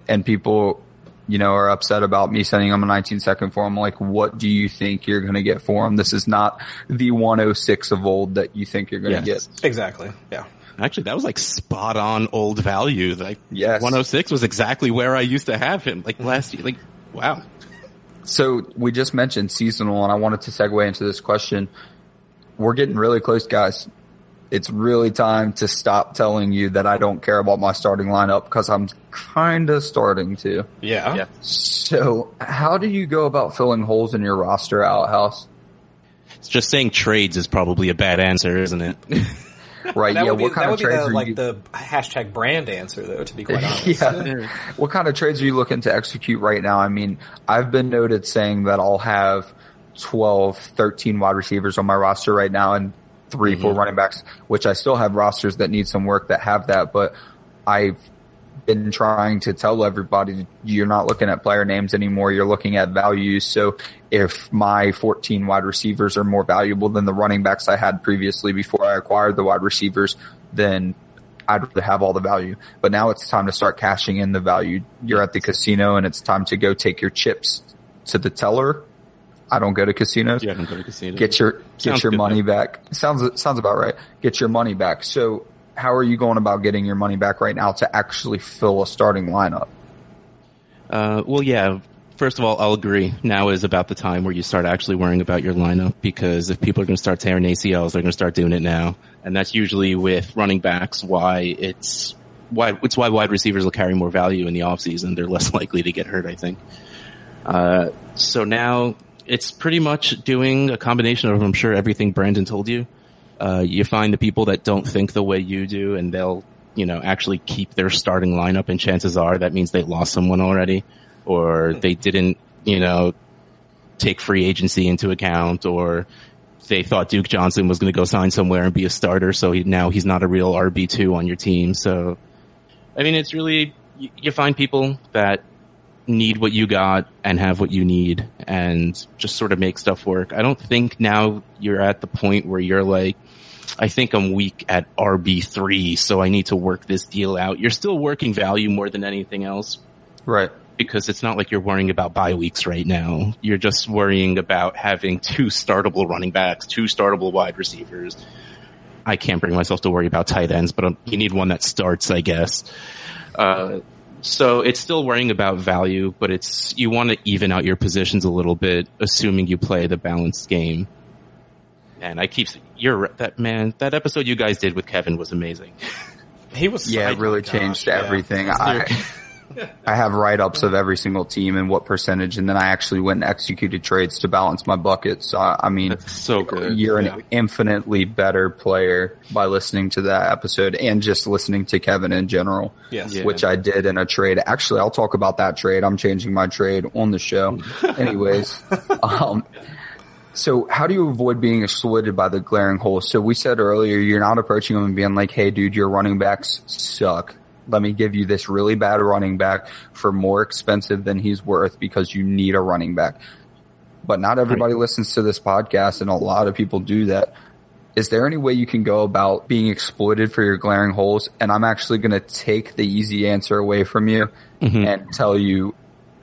and people, you know, are upset about me sending them a 19 second for him. Like, what do you think you're going to get for them? This is not the 106 of old that you think you're going to Yes. get. exactly. Yeah. Actually, that was like spot on old value. Like Yes. 106 was exactly where I used to have him. Like last year. Like wow. So we just mentioned seasonal and I wanted to segue into this question. We're getting really close, guys. It's really time to stop telling you that I don't care about my starting lineup because I'm kind of starting to. Yeah. Yeah. So how do you go about filling holes in your roster, Outhouse? It's just saying trades is probably a bad answer, isn't it? Right? That yeah. be, What kind that of would be trades the, are like you? the hashtag brand answer though, to be quite honest. yeah. What kind of trades are you looking to execute right now? I mean, I've been noted saying that I'll have 12, 13 wide receivers on my roster right now and 3 four mm-hmm. running backs, which I still have rosters that need some work that have that, but I've been trying to tell everybody you're not looking at player names anymore. You're looking at values. So if my 14 wide receivers are more valuable than the running backs I had previously before I acquired the wide receivers, then I'd rather have all the value. But now it's time to start cashing in the value. You're at the casino and it's time to go take your chips to the teller. I don't go to casinos. Yeah, I don't go to casino. Get your get Sounds your money though. back. Sounds sounds about right. Get your money back. So how are you going about getting your money back right now to actually fill a starting lineup? Uh, well, yeah. First of all, I'll agree. Now is about the time where you start actually worrying about your lineup because if people are going to start tearing ACLs, they're going to start doing it now. And that's usually with running backs why it's why it's why wide receivers will carry more value in the offseason. They're less likely to get hurt, I think. Uh, so now it's pretty much doing a combination of, I'm sure, everything Brandon told you. Uh, you find the people that don't think the way you do and they'll, you know, actually keep their starting lineup and chances are that means they lost someone already or they didn't, you know, take free agency into account or they thought Duke Johnson was going to go sign somewhere and be a starter. So he, now he's not a real RB2 on your team. So, I mean, it's really, you, you find people that need what you got and have what you need and just sort of make stuff work. I don't think now you're at the point where you're like, I think I'm weak at RB3, so I need to work this deal out. You're still working value more than anything else Right. because it's not like you're worrying about bye weeks right now. You're just worrying about having two startable running backs, two startable wide receivers. I can't bring myself to worry about tight ends, but you need one that starts, I guess. Uh, so it's still worrying about value, but it's, you want to even out your positions a little bit, assuming you play the balanced game. And I keep, you're, that man, that episode you guys did with Kevin was amazing. He was Yeah, oh it really my gosh, changed yeah. everything. I, I have write ups of every single team and what percentage, and then I actually went and executed trades to balance my bucket. So I I mean, That's so good. you're Yeah. an infinitely better player by listening to that episode and just listening to Kevin in general. Yes. Yeah. Which I did in a trade. Actually, I'll talk about that trade. I'm changing my trade on the show. Anyways, um, so how do you avoid being exploited by the glaring holes? So we said earlier, you're not approaching them and being like, Hey dude, your running backs suck. Let me give you this really bad running back for more expensive than he's worth because you need a running back. But not everybody listens to this podcast and a lot of people do that. Is there any way you can go about being exploited for your glaring holes? And I'm actually going to take the easy answer away from you mm-hmm. and tell you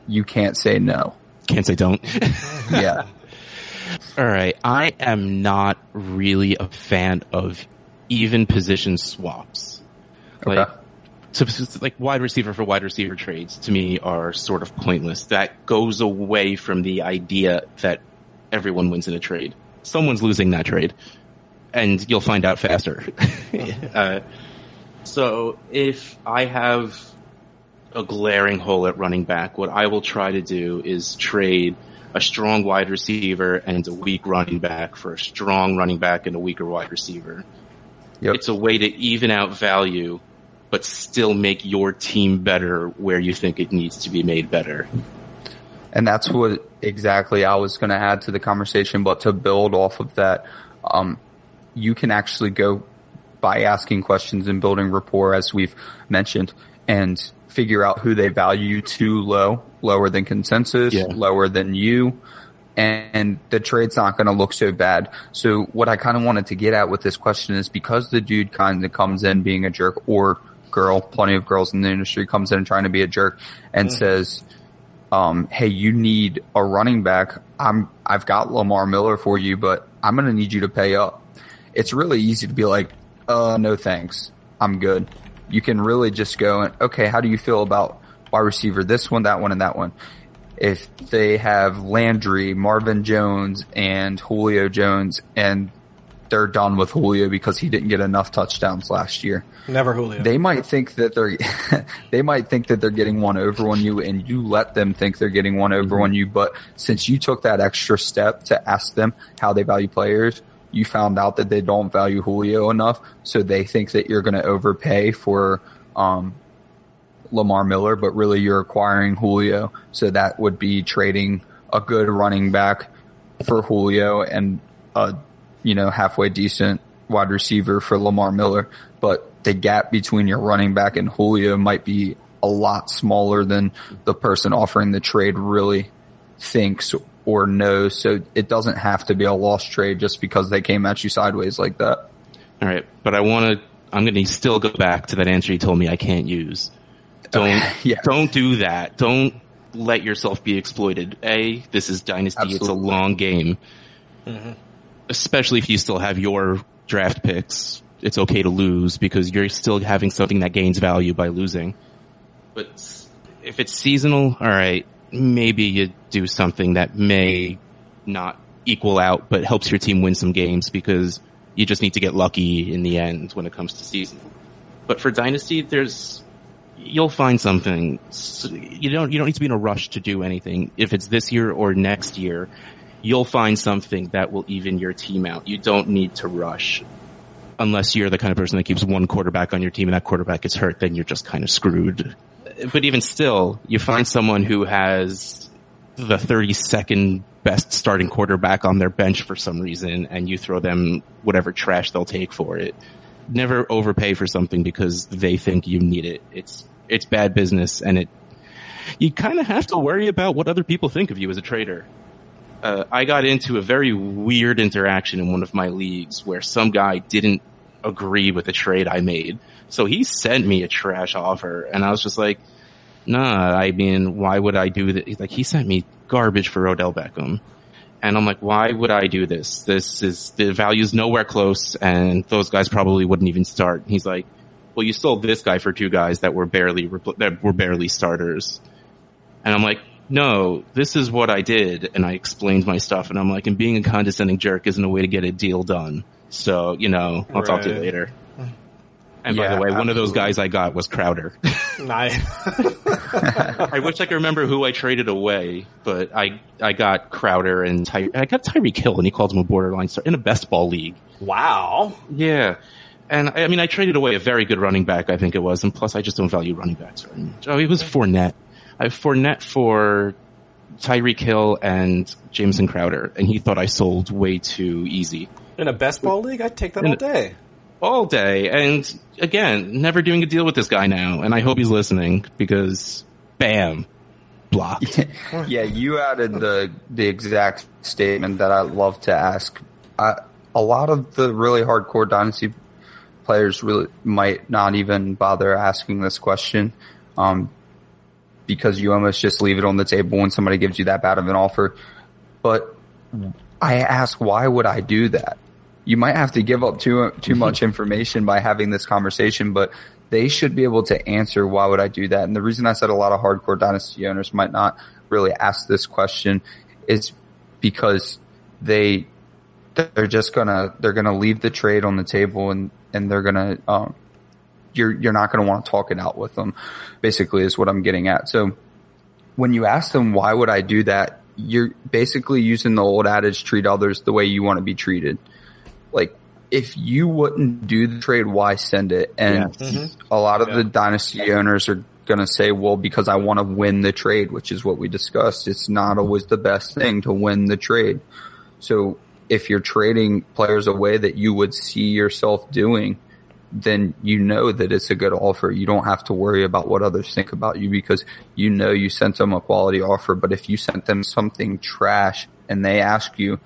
you can't say no. Can't say don't. Yeah. All right. I am not really a fan of even position swaps. Like, Okay. To, like wide receiver for wide receiver trades to me are sort of pointless. That goes away from the idea that everyone wins in a trade. Someone's losing that trade and you'll find out faster. uh, so if I have a glaring hole at running back, what I will try to do is trade a strong wide receiver and a weak running back for a strong running back and a weaker wide receiver. Yep. It's a way to even out value, but still make your team better where you think it needs to be made better. And that's what exactly I was going to add to the conversation. But to build off of that, um, you can actually go by asking questions and building rapport, as we've mentioned, and figure out who they value too low, lower than consensus, Yeah. lower than you. And the trade's not going to look so bad. So what I kind of wanted to get at with this question is because the dude kind of comes in being a jerk or girl, plenty of girls in the industry comes in trying to be a jerk and says, um, hey, you need a running back. I'm, I've got Lamar Miller for you, but I'm going to need you to pay up. It's really easy to be like, uh, no thanks. I'm good. You can really just go and, okay, how do you feel about wide receiver? This one, that one, and that one. If they have Landry, Marvin Jones, and Julio Jones, and they're done with Julio because he didn't get enough touchdowns last year. Never Julio. they might think that they're they might think that they're getting one over on you and you let them think they're getting one over on you. But since you took that extra step to ask them how they value players you found out that they don't value Julio enough. So they think that you're going to overpay for um Lamar Miller but really you're acquiring Julio. So that would be trading a good running back for Julio and a you know halfway decent wide receiver for Lamar Miller, but the gap between your running back and Julio might be a lot smaller than the person offering the trade really thinks or knows. So it doesn't have to be a lost trade just because they came at you sideways like that. All right, but I want to. I'm going to still go back to that answer you told me I can't use. Don't Yeah. don't do that. Don't let yourself be exploited. A, this is dynasty. It's a long game. Mm-hmm. Especially if you still have your draft picks, it's okay to lose because you're still having something that gains value by losing. But if it's seasonal, all right, maybe you do something that may not equal out, but helps your team win some games because you just need to get lucky in the end when it comes to season. But for Dynasty, there's, you'll find something. You don't, you don't need to be in a rush to do anything. If it's this year or next year, you'll find something that will even your team out. You don't need to rush. Unless you're the kind of person that keeps one quarterback on your team and that quarterback gets hurt, then you're just kind of screwed. But even still, you find someone who has the 32nd best starting quarterback on their bench for some reason and you throw them whatever trash they'll take for it. Never overpay for something because they think you need it. It's, it's bad business and it, you kind of have to worry about what other people think of you as a trader. Uh, I got into a very weird interaction in one of my leagues where some guy didn't agree with the trade I made. So he sent me a trash offer and I was just like, nah, I mean, why would I do that? Like he sent me garbage for Odell Beckham. And I'm like, why would I do this? This is, the value's nowhere close and those guys probably wouldn't even start. He's like, well, you sold this guy for two guys that were barely, that were barely starters. And I'm like, no, this is what I did. And I explained my stuff and I'm like, and being a condescending jerk isn't a way to get a deal done. So, you know, I'll right. talk to you later. And yeah, by the way, absolutely. one of those guys I got was Crowder. nice. I wish I could remember who I traded away, but I I got Crowder and Ty- I got Tyreek Hill, and he called him a borderline star in a best ball league. Wow. Yeah. And I mean, I traded away a very good running back, I think it was, and plus I just don't value running backs very much. Oh, it was Fournette. I have Fournette for Tyreek Hill and Jameson Crowder, and he thought I sold way too easy. In a best ball league, I'd take that in all day all day. And again, never doing a deal with this guy now. And I hope he's listening because bam, blocked. yeah, you added the, the exact statement that I love to ask. I, a lot of the really hardcore dynasty players really might not even bother asking this question. Um, because you almost just leave it on the table when somebody gives you that bad of an offer. But I ask, why would I do that? you might have to give up too too much information by having this conversation, but they should be able to answer why would I do that. And the reason I said a lot of hardcore dynasty owners might not really ask this question is because they they're just gonna they're gonna leave the trade on the table and and they're gonna um, you're you're not gonna want to talk it out with them. Basically, is what I'm getting at. So when you ask them why would I do that, you're basically using the old adage treat others the way you want to be treated like if you wouldn't do the trade, why send it? And yes. mm-hmm. a lot of yeah. the dynasty owners are going to say, well, because I want to win the trade, which is what we discussed. It's not always the best thing to win the trade. So if you're trading players away that you would see yourself doing, then you know that it's a good offer. You don't have to worry about what others think about you because you know you sent them a quality offer. But if you sent them something trash and they ask you,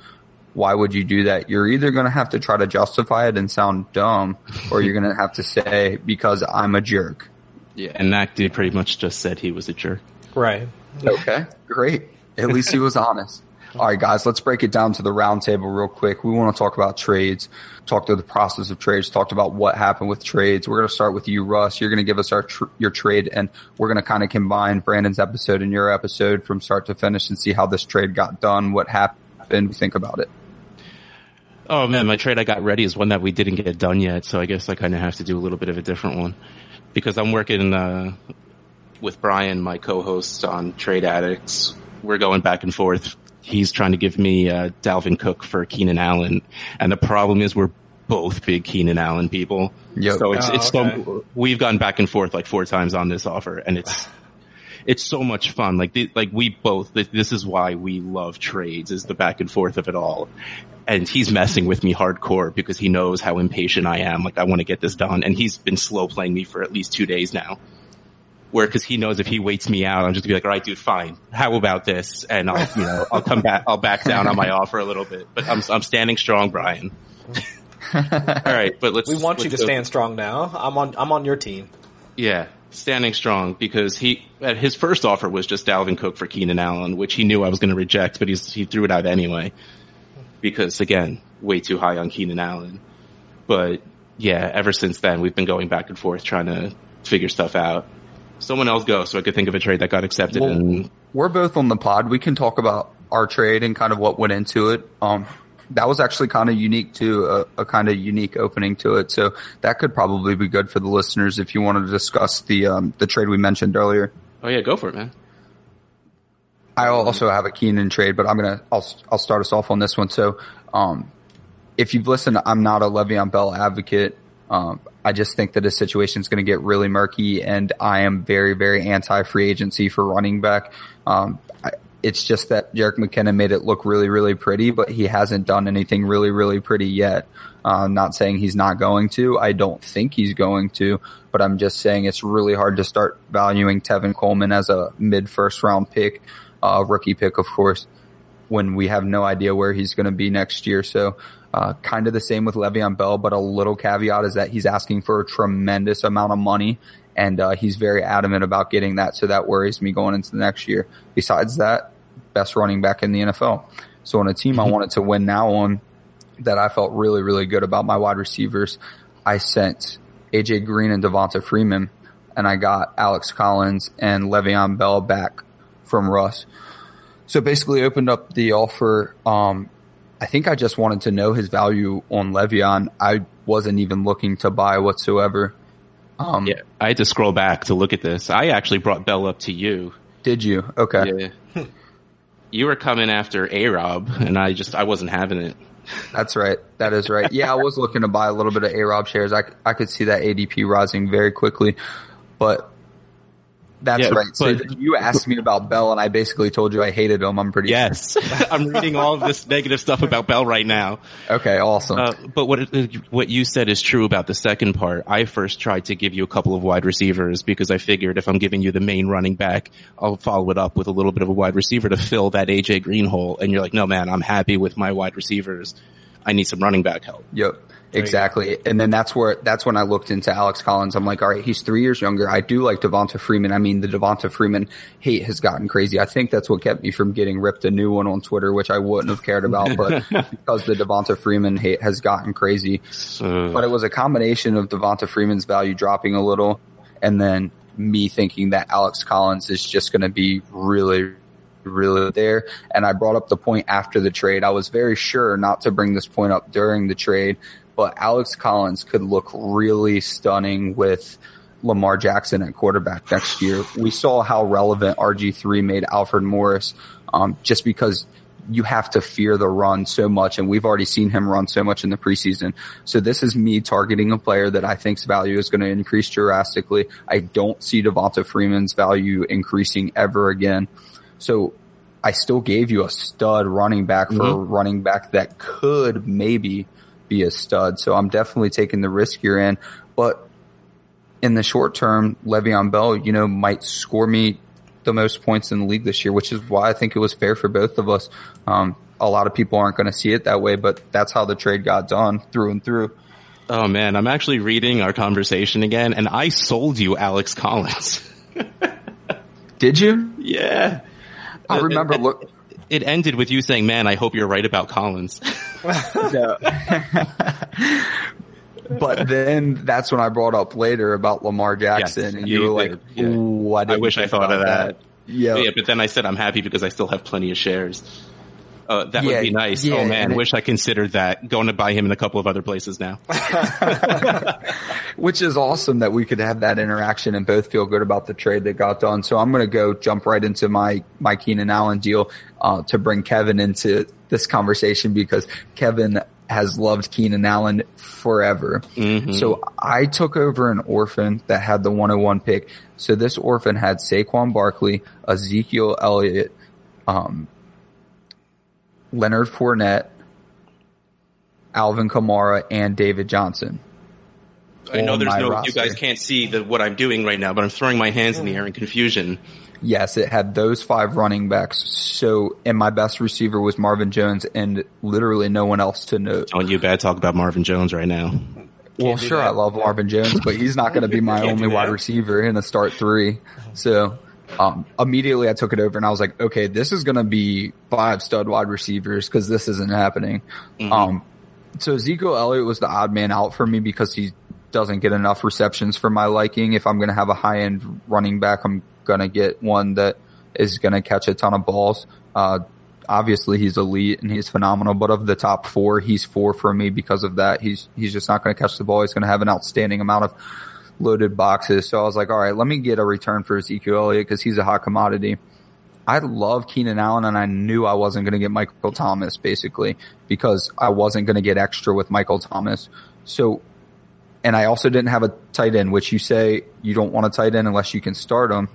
why would you do that? You're either going to have to try to justify it and sound dumb, or you're going to have to say, because I'm a jerk. Yeah, and that dude pretty much just said he was a jerk. Right. Okay, great. At least he was honest. All right, guys, let's break it down to the roundtable real quick. We want to talk about trades, talk through the process of trades, talked about what happened with trades. We're going to start with you, Russ. You're going to give us our tr- your trade, and we're going to kind of combine Brandon's episode and your episode from start to finish and see how this trade got done, what happened, think about it. Oh man, my trade I got ready is one that we didn't get done yet, so I guess I kind of have to do a little bit of a different one because I'm working uh, with Brian, my co-host on Trade Addicts. We're going back and forth. He's trying to give me uh, Dalvin Cook for Keenan Allen, and the problem is we're both big Keenan Allen people. Yep. So it's oh, it's okay. so, we've gone back and forth like four times on this offer, and it's it's so much fun. Like, the, like we both, this is why we love trades is the back and forth of it all. And he's messing with me hardcore because he knows how impatient I am. Like I want to get this done. And he's been slow playing me for at least two days now. Where, cause he knows if he waits me out, I'm just gonna be like, all right, dude, fine. How about this? And I'll, you know, I'll come back, I'll back down on my offer a little bit, but I'm, I'm standing strong, Brian. all right, but let's. We want you to go. stand strong now. I'm on. I'm on your team. Yeah standing strong because he his first offer was just Dalvin Cook for Keenan Allen, which he knew I was going to reject, but he's he threw it out anyway because again, way too high on Keenan Allen. But yeah, ever since then we've been going back and forth trying to figure stuff out. Someone else go so I could think of a trade that got accepted. Well, and we're both on the pod. We can talk about our trade and kind of what went into it. Um, that was actually kind of unique too, a, a kind of unique opening to it. So that could probably be good for the listeners if you wanted to discuss the um, the trade we mentioned earlier. oh yeah, go for it, man. I also have a Keenan trade, but I'm gonna I'll I'll start us off on this one. So, um, if you've listened, I'm not a Le'Veon Bell advocate. Um, I just think that his situation is going to get really murky, and I am very very anti free agency for running back. Um, it's just that Jerick McKinnon made it look really really pretty, but he hasn't done anything really really pretty yet. Uh, not saying he's not going to. I don't think he's going to, but I'm just saying it's really hard to start valuing Tevin Coleman as a mid first round pick uh, rookie pick, of course, when we have no idea where he's going to be next year. So, uh, kind of the same with Le'Veon Bell, but a little caveat is that he's asking for a tremendous amount of money and, uh, he's very adamant about getting that. So that worries me going into the next year. Besides that, best running back in the NFL. So on a team I wanted to win now on that I felt really, really good about my wide receivers, I sent AJ Green and Devonta Freeman and I got Alex Collins and Le'Veon Bell back from Russ. So basically opened up the offer. Um, I think I just wanted to know his value on Le'Veon. I wasn't even looking to buy whatsoever. Um, Yeah, I had to scroll back to look at this. I actually brought Bell up to you. Did you? Okay. Yeah. you were coming after A Rob, and I just I wasn't having it. That's right. That is right. Yeah, I was looking to buy a little bit of A-Rob shares. I, I could see that ADP rising very quickly, but that's Yeah, right. So you asked me about Bell and I basically told you I hated him. I'm pretty Yes, I'm reading all of this negative stuff about Bell right now. Okay, awesome. Uh, but what what you said is true about the second part. I first tried to give you a couple of wide receivers because I figured if I'm giving you the main running back, I'll follow it up with a little bit of a wide receiver to fill that AJ Green hole. And you're like, no man, I'm happy with my wide receivers. I need some running back help. Yep. Exactly. And then that's where, that's when I looked into Alex Collins. I'm like, all right, he's three years younger. I do like Devonta Freeman. I mean, the Devonta Freeman hate has gotten crazy. I think that's what kept me from getting ripped a new one on Twitter, which I wouldn't have cared about, but because the Devonta Freeman hate has gotten crazy. So, But it was a combination of Devonta Freeman's value dropping a little and then me thinking that Alex Collins is just going to be really, really there. And I brought up the point after the trade. I was very sure not to bring this point up during the trade, but Alex Collins could look really stunning with Lamar Jackson at quarterback next year. We saw how relevant RG3 made Alfred Morris, um, just because you have to fear the run so much and we've already seen him run so much in the preseason. So this is me targeting a player that I think's value is going to increase drastically. I don't see Devonta Freeman's value increasing ever again. So I still gave you a stud running back for a running back that could maybe be a stud. So I'm definitely taking the risk you're in, but in the short term, Le'Veon Bell, you know, might score me the most points in the league this year, which is why I think it was fair for both of us. Um, a lot of people aren't going to see it that way, but that's how the trade got done through and through. oh man, I'm actually reading our conversation again, and I sold you Alex Collins. Did you? yeah. I remember look. It ended with you saying, "Man, I hope you're right about Collins." But then that's when I brought up later about Lamar Jackson, Yes, and you, you were did, like, yeah. I, I wish I thought of about that. Yeah. yeah, but then I said I'm happy because I still have plenty of shares. Uh, that Yeah, would be nice. yeah, oh man, and it- wish I considered that. Going to buy him in a couple of other places now. which is awesome that we could have that interaction and both feel good about the trade that got done. So I'm going to go jump right into my, my Keenan Allen deal, uh, to bring Kevin into this conversation because Kevin has loved Keenan Allen forever. So I took over an orphan that had the 101 pick. So this orphan had Saquon Barkley, Ezekiel Elliott, um, Leonard Fournette, Alvin Kamara, and David Johnson. I know there's no, roster. you guys can't see the, what I'm doing right now, but I'm throwing my hands in the air in confusion. Yes, it had those five running backs. So, and my best receiver was Marvin Jones and literally no one else to note. Telling you bad talk about Marvin Jones right now. Well, sure, that. I love Marvin Jones, but he's not going to be my only wide receiver in a start three. So, um, immediately I took it over and I was like, okay, this is going to be five stud wide receivers because this isn't happening. Um, so Ezekiel Elliott was the odd man out for me because he doesn't get enough receptions for my liking. If I'm going to have a high end running back, I'm going to get one that is going to catch a ton of balls. Uh, obviously he's elite and he's phenomenal, but of the top four, he's four for me because of that. He's, he's just not going to catch the ball. He's going to have an outstanding amount of loaded boxes. So I was like, all right, let me get a return for Ezekiel Elliott because he's a hot commodity. I love Keenan Allen and I knew I wasn't going to get Michael Thomas basically because I wasn't going to get extra with Michael Thomas. So, and I also didn't have a tight end, which you say you don't want a tight end unless you can start him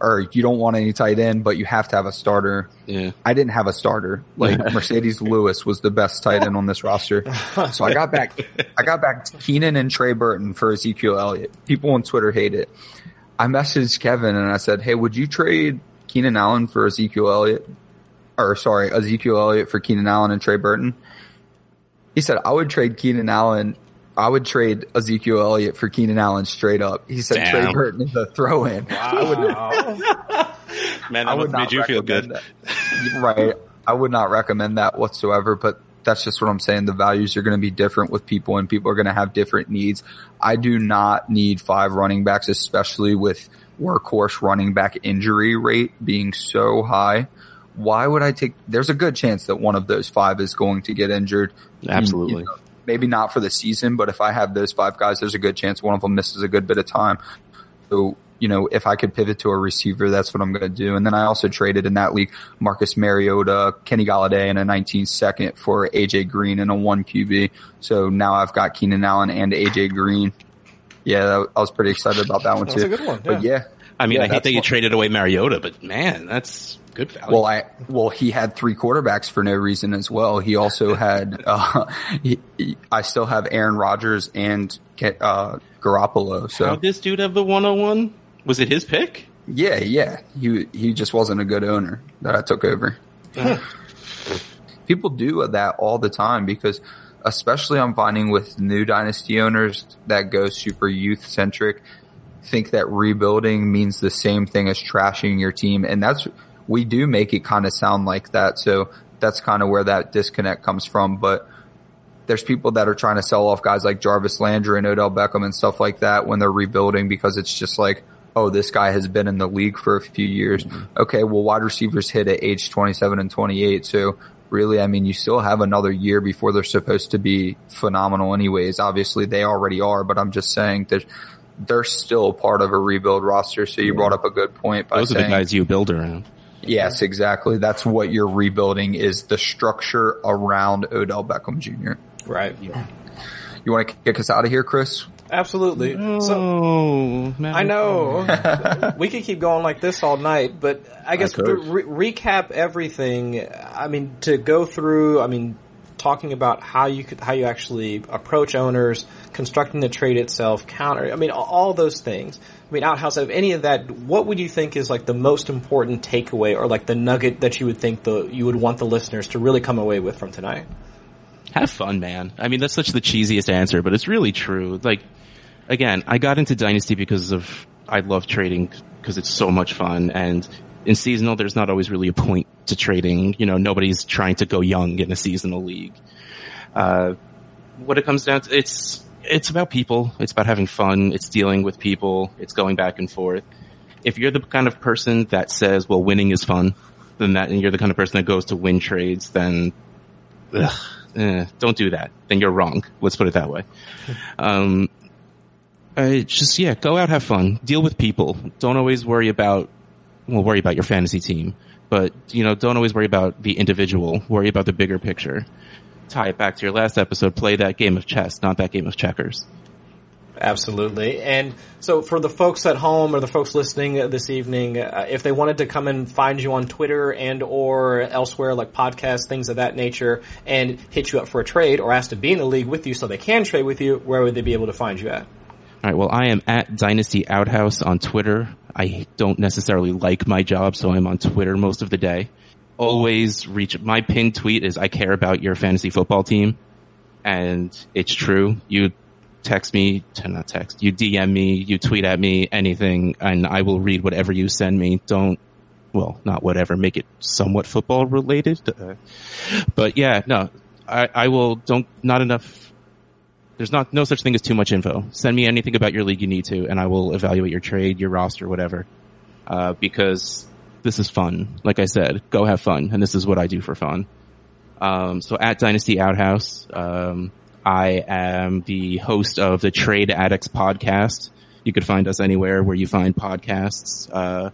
or you don't want any tight end, but you have to have a starter. Yeah. I didn't have a starter. Like Marcedes Lewis was the best tight end on this roster. So I got back, I got back Keenan and Trey Burton for Ezekiel Elliott. People on Twitter hate it. I messaged Kevin and I said, Hey, would you trade Keenan Allen for Ezekiel Elliott? Or sorry, Ezekiel Elliott for Keenan Allen and Trey Burton? He said, I would trade Keenan Allen I would trade Ezekiel Elliott for Keenan Allen straight up. He said Damn. Trey Burton is a throw in. Wow. Man, I that would must have not made you feel recommend good. that. right. I would not recommend that whatsoever, but that's just what I'm saying. The values are going to be different with people and people are going to have different needs. I do not need five running backs, especially with workhorse running back injury rate being so high. Why would I take, there's a good chance that one of those five is going to get injured. Absolutely. You know, maybe not for the season, but if I have those five guys, there's a good chance one of them misses a good bit of time. So, you know, if I could pivot to a receiver, that's what I'm going to do. And then I also traded in that league Marcus Mariota, Kenny Golladay, and a 19 second for AJ Green and a one QB. So now I've got Keenan Allen and AJ Green. Yeah, I was pretty excited about that one That's too. a good one, But yeah. I mean, Yeah, I hate that you what- traded away Mariota, but man, that's good value. Well, I well he had three quarterbacks for no reason as well. He also had uh, he, he- I still have Aaron Rodgers and uh, Garoppolo. So How'd this dude have the 101? Was it his pick? yeah, yeah, he he just wasn't a good owner that I took over. People do that all the time because, especially I'm finding with new dynasty owners that go super youth centric, think that rebuilding means the same thing as trashing your team, and that's we do make it kind of sound like that. So that's kind of where that disconnect comes from, but. There's people that are trying to sell off guys like Jarvis Landry and Odell Beckham and stuff like that when they're rebuilding because it's just like, oh, this guy has been in the league for a few years. Mm-hmm. Okay, well, wide receivers hit at age 27 and 28. So really, I mean, you still have another year before they're supposed to be phenomenal anyways. Obviously they already are, but I'm just saying that they're still part of a rebuild roster. So you brought up a good point by Those are the saying, guys you build around. yes, exactly. That's what you're rebuilding is the structure around Odell Beckham Jr. right. You want to kick us out of here, Chris? Absolutely. So Oh, man. I know we could keep going like this all night, but I guess to re- recap everything. I mean, to go through. I mean, talking about how you could how you actually approach owners, constructing the trade itself, counter. I mean, all, those things. I mean, outside of any of that, what would you think is like the most important takeaway, or like the nugget that you would think the you would want the listeners to really come away with from tonight? Have fun, man. I mean, that's such the cheesiest answer, but it's really true. Like, again, I got into Dynasty because of, I love trading because it's so much fun. And in seasonal, there's not always really a point to trading. You know, nobody's trying to go young in a seasonal league. Uh, what it comes down to, it's, it's about people. It's about having fun. It's dealing with people. It's going back and forth. If you're the kind of person that says, well, winning is fun, then that, and you're the kind of person that goes to win trades, then ugh, eh, don't do that. Then you're wrong. Let's put it that way. Um, uh, just yeah, go out, have fun, deal with people. Don't always worry about, well, worry about your fantasy team, but you know, don't always worry about the individual. Worry about the bigger picture. Tie it back to your last episode. Play that game of chess, not that game of checkers. Absolutely. And so for the folks at home or the folks listening this evening, uh, if they wanted to come and find you on Twitter and or elsewhere like podcasts, things of that nature and hit you up for a trade or ask to be in the league with you so they can trade with you, where would they be able to find you at? All right. Well, I am at Dynasty Outhouse on Twitter. I don't necessarily like my job, so I'm on Twitter most of the day. Always reach, my pinned tweet is I care about your fantasy football team. And it's true. You text me, to not text, you DM me, you tweet at me, anything, and I will read whatever you send me. Don't, well, not whatever, make it somewhat football related. Uh, but yeah, no, I, I will, don't, not enough there's not no such thing as too much info. Send me anything about your league you need to, and I will evaluate your trade, your roster, whatever. Uh, because this is fun. Like I said, go have fun, and this is what I do for fun. Um, so at Dynasty Outhouse, um, I am the host of the Trade Addicts podcast. You could find us anywhere where you find podcasts. Uh,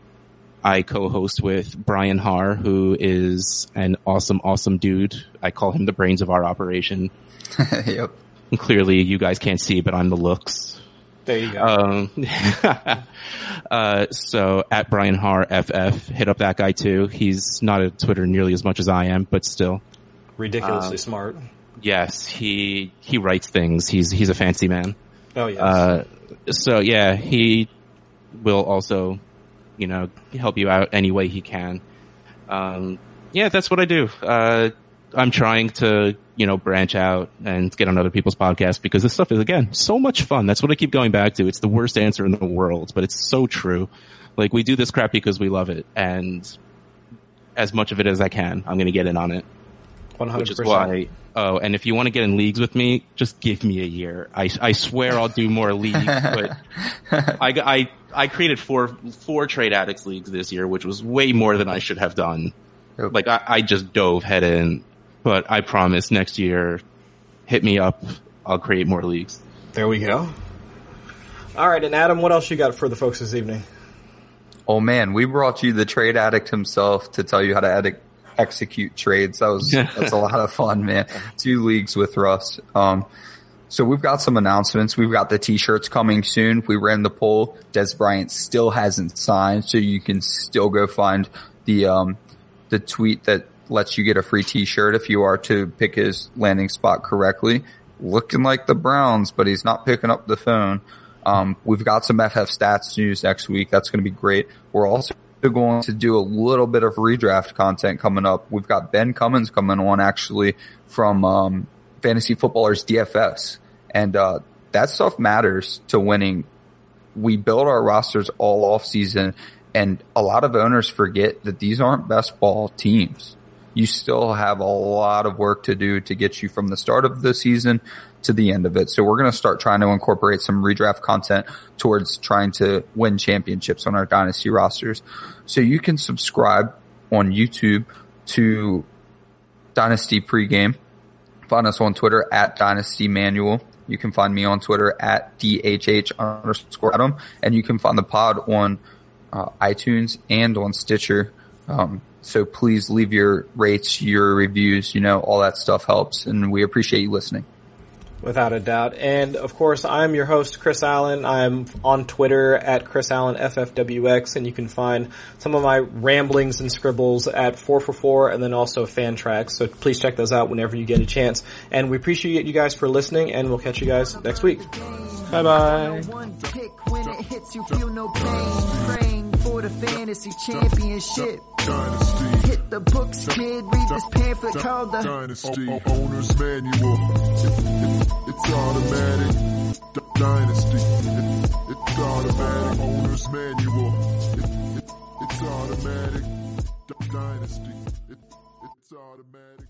I co-host with Brian Har, who is an awesome, awesome dude. I call him the brains of our operation. yep. Clearly, you guys can't see, but I'm the looks. There you go. Um, uh, so at Brian Har FF, hit up that guy too. He's not at Twitter nearly as much as I am, but still. Ridiculously um, smart. Yes, he he writes things. He's he's a fancy man. Oh yeah. Uh, so yeah, he will also, you know, help you out any way he can. Um, yeah, that's what I do. Uh, I'm trying to, you know, branch out and get on other people's podcasts because this stuff is again so much fun. That's what I keep going back to. It's the worst answer in the world, but it's so true. Like we do this crap because we love it, and as much of it as I can, I'm going to get in on it. 100%. Which is why. Oh, and if you want to get in leagues with me, just give me a year. I, I swear I'll do more leagues. But I, I I created four four trade addicts leagues this year, which was way more than I should have done. Like I, I just dove head in, but I promise next year, hit me up. I'll create more leagues. There we go. All right, and Adam, what else you got for the folks this evening? Oh man, we brought you the trade addict himself to tell you how to edit, execute trades. That was that's a lot of fun, man. Two leagues with Russ. Um, so we've got some announcements. We've got the t-shirts coming soon. We ran the poll. Dez Bryant still hasn't signed, so you can still go find the um, the tweet that lets you get a free t-shirt if you are to pick his landing spot correctly. Looking like the Browns, but he's not picking up the phone. Um, we've got some FF stats news next week. That's going to be great. We're also going to do a little bit of redraft content coming up. We've got Ben Cummins coming on actually from, um, fantasy footballers DFS and, uh, that stuff matters to winning. We build our rosters all off season and a lot of owners forget that these aren't best ball teams. You still have a lot of work to do to get you from the start of the season to the end of it. So we're going to start trying to incorporate some redraft content towards trying to win championships on our dynasty rosters. So you can subscribe on YouTube to Dynasty pregame. Find us on Twitter at Dynasty Manual. You can find me on Twitter at DHH underscore Adam. And you can find the pod on uh, iTunes and on Stitcher. Um, so please leave your rates, your reviews, you know, all that stuff helps. And we appreciate you listening. Without a doubt. And of course, I'm your host, Chris Allen. I'm on Twitter at Chris Allen FFWX, and you can find some of my ramblings and scribbles at 4for4 and then also fan tracks. So please check those out whenever you get a chance. And we appreciate you guys for listening, and we'll catch you guys next week. Bye bye. For the fantasy championship. Dynasty. Hit the books, kid. Read this pamphlet called the Dynasty. O- owner's manual. It- it- it's automatic. D- Dynasty. It- it's automatic. Owner's manual. It- it- it's automatic. D- Dynasty. It- it's automatic.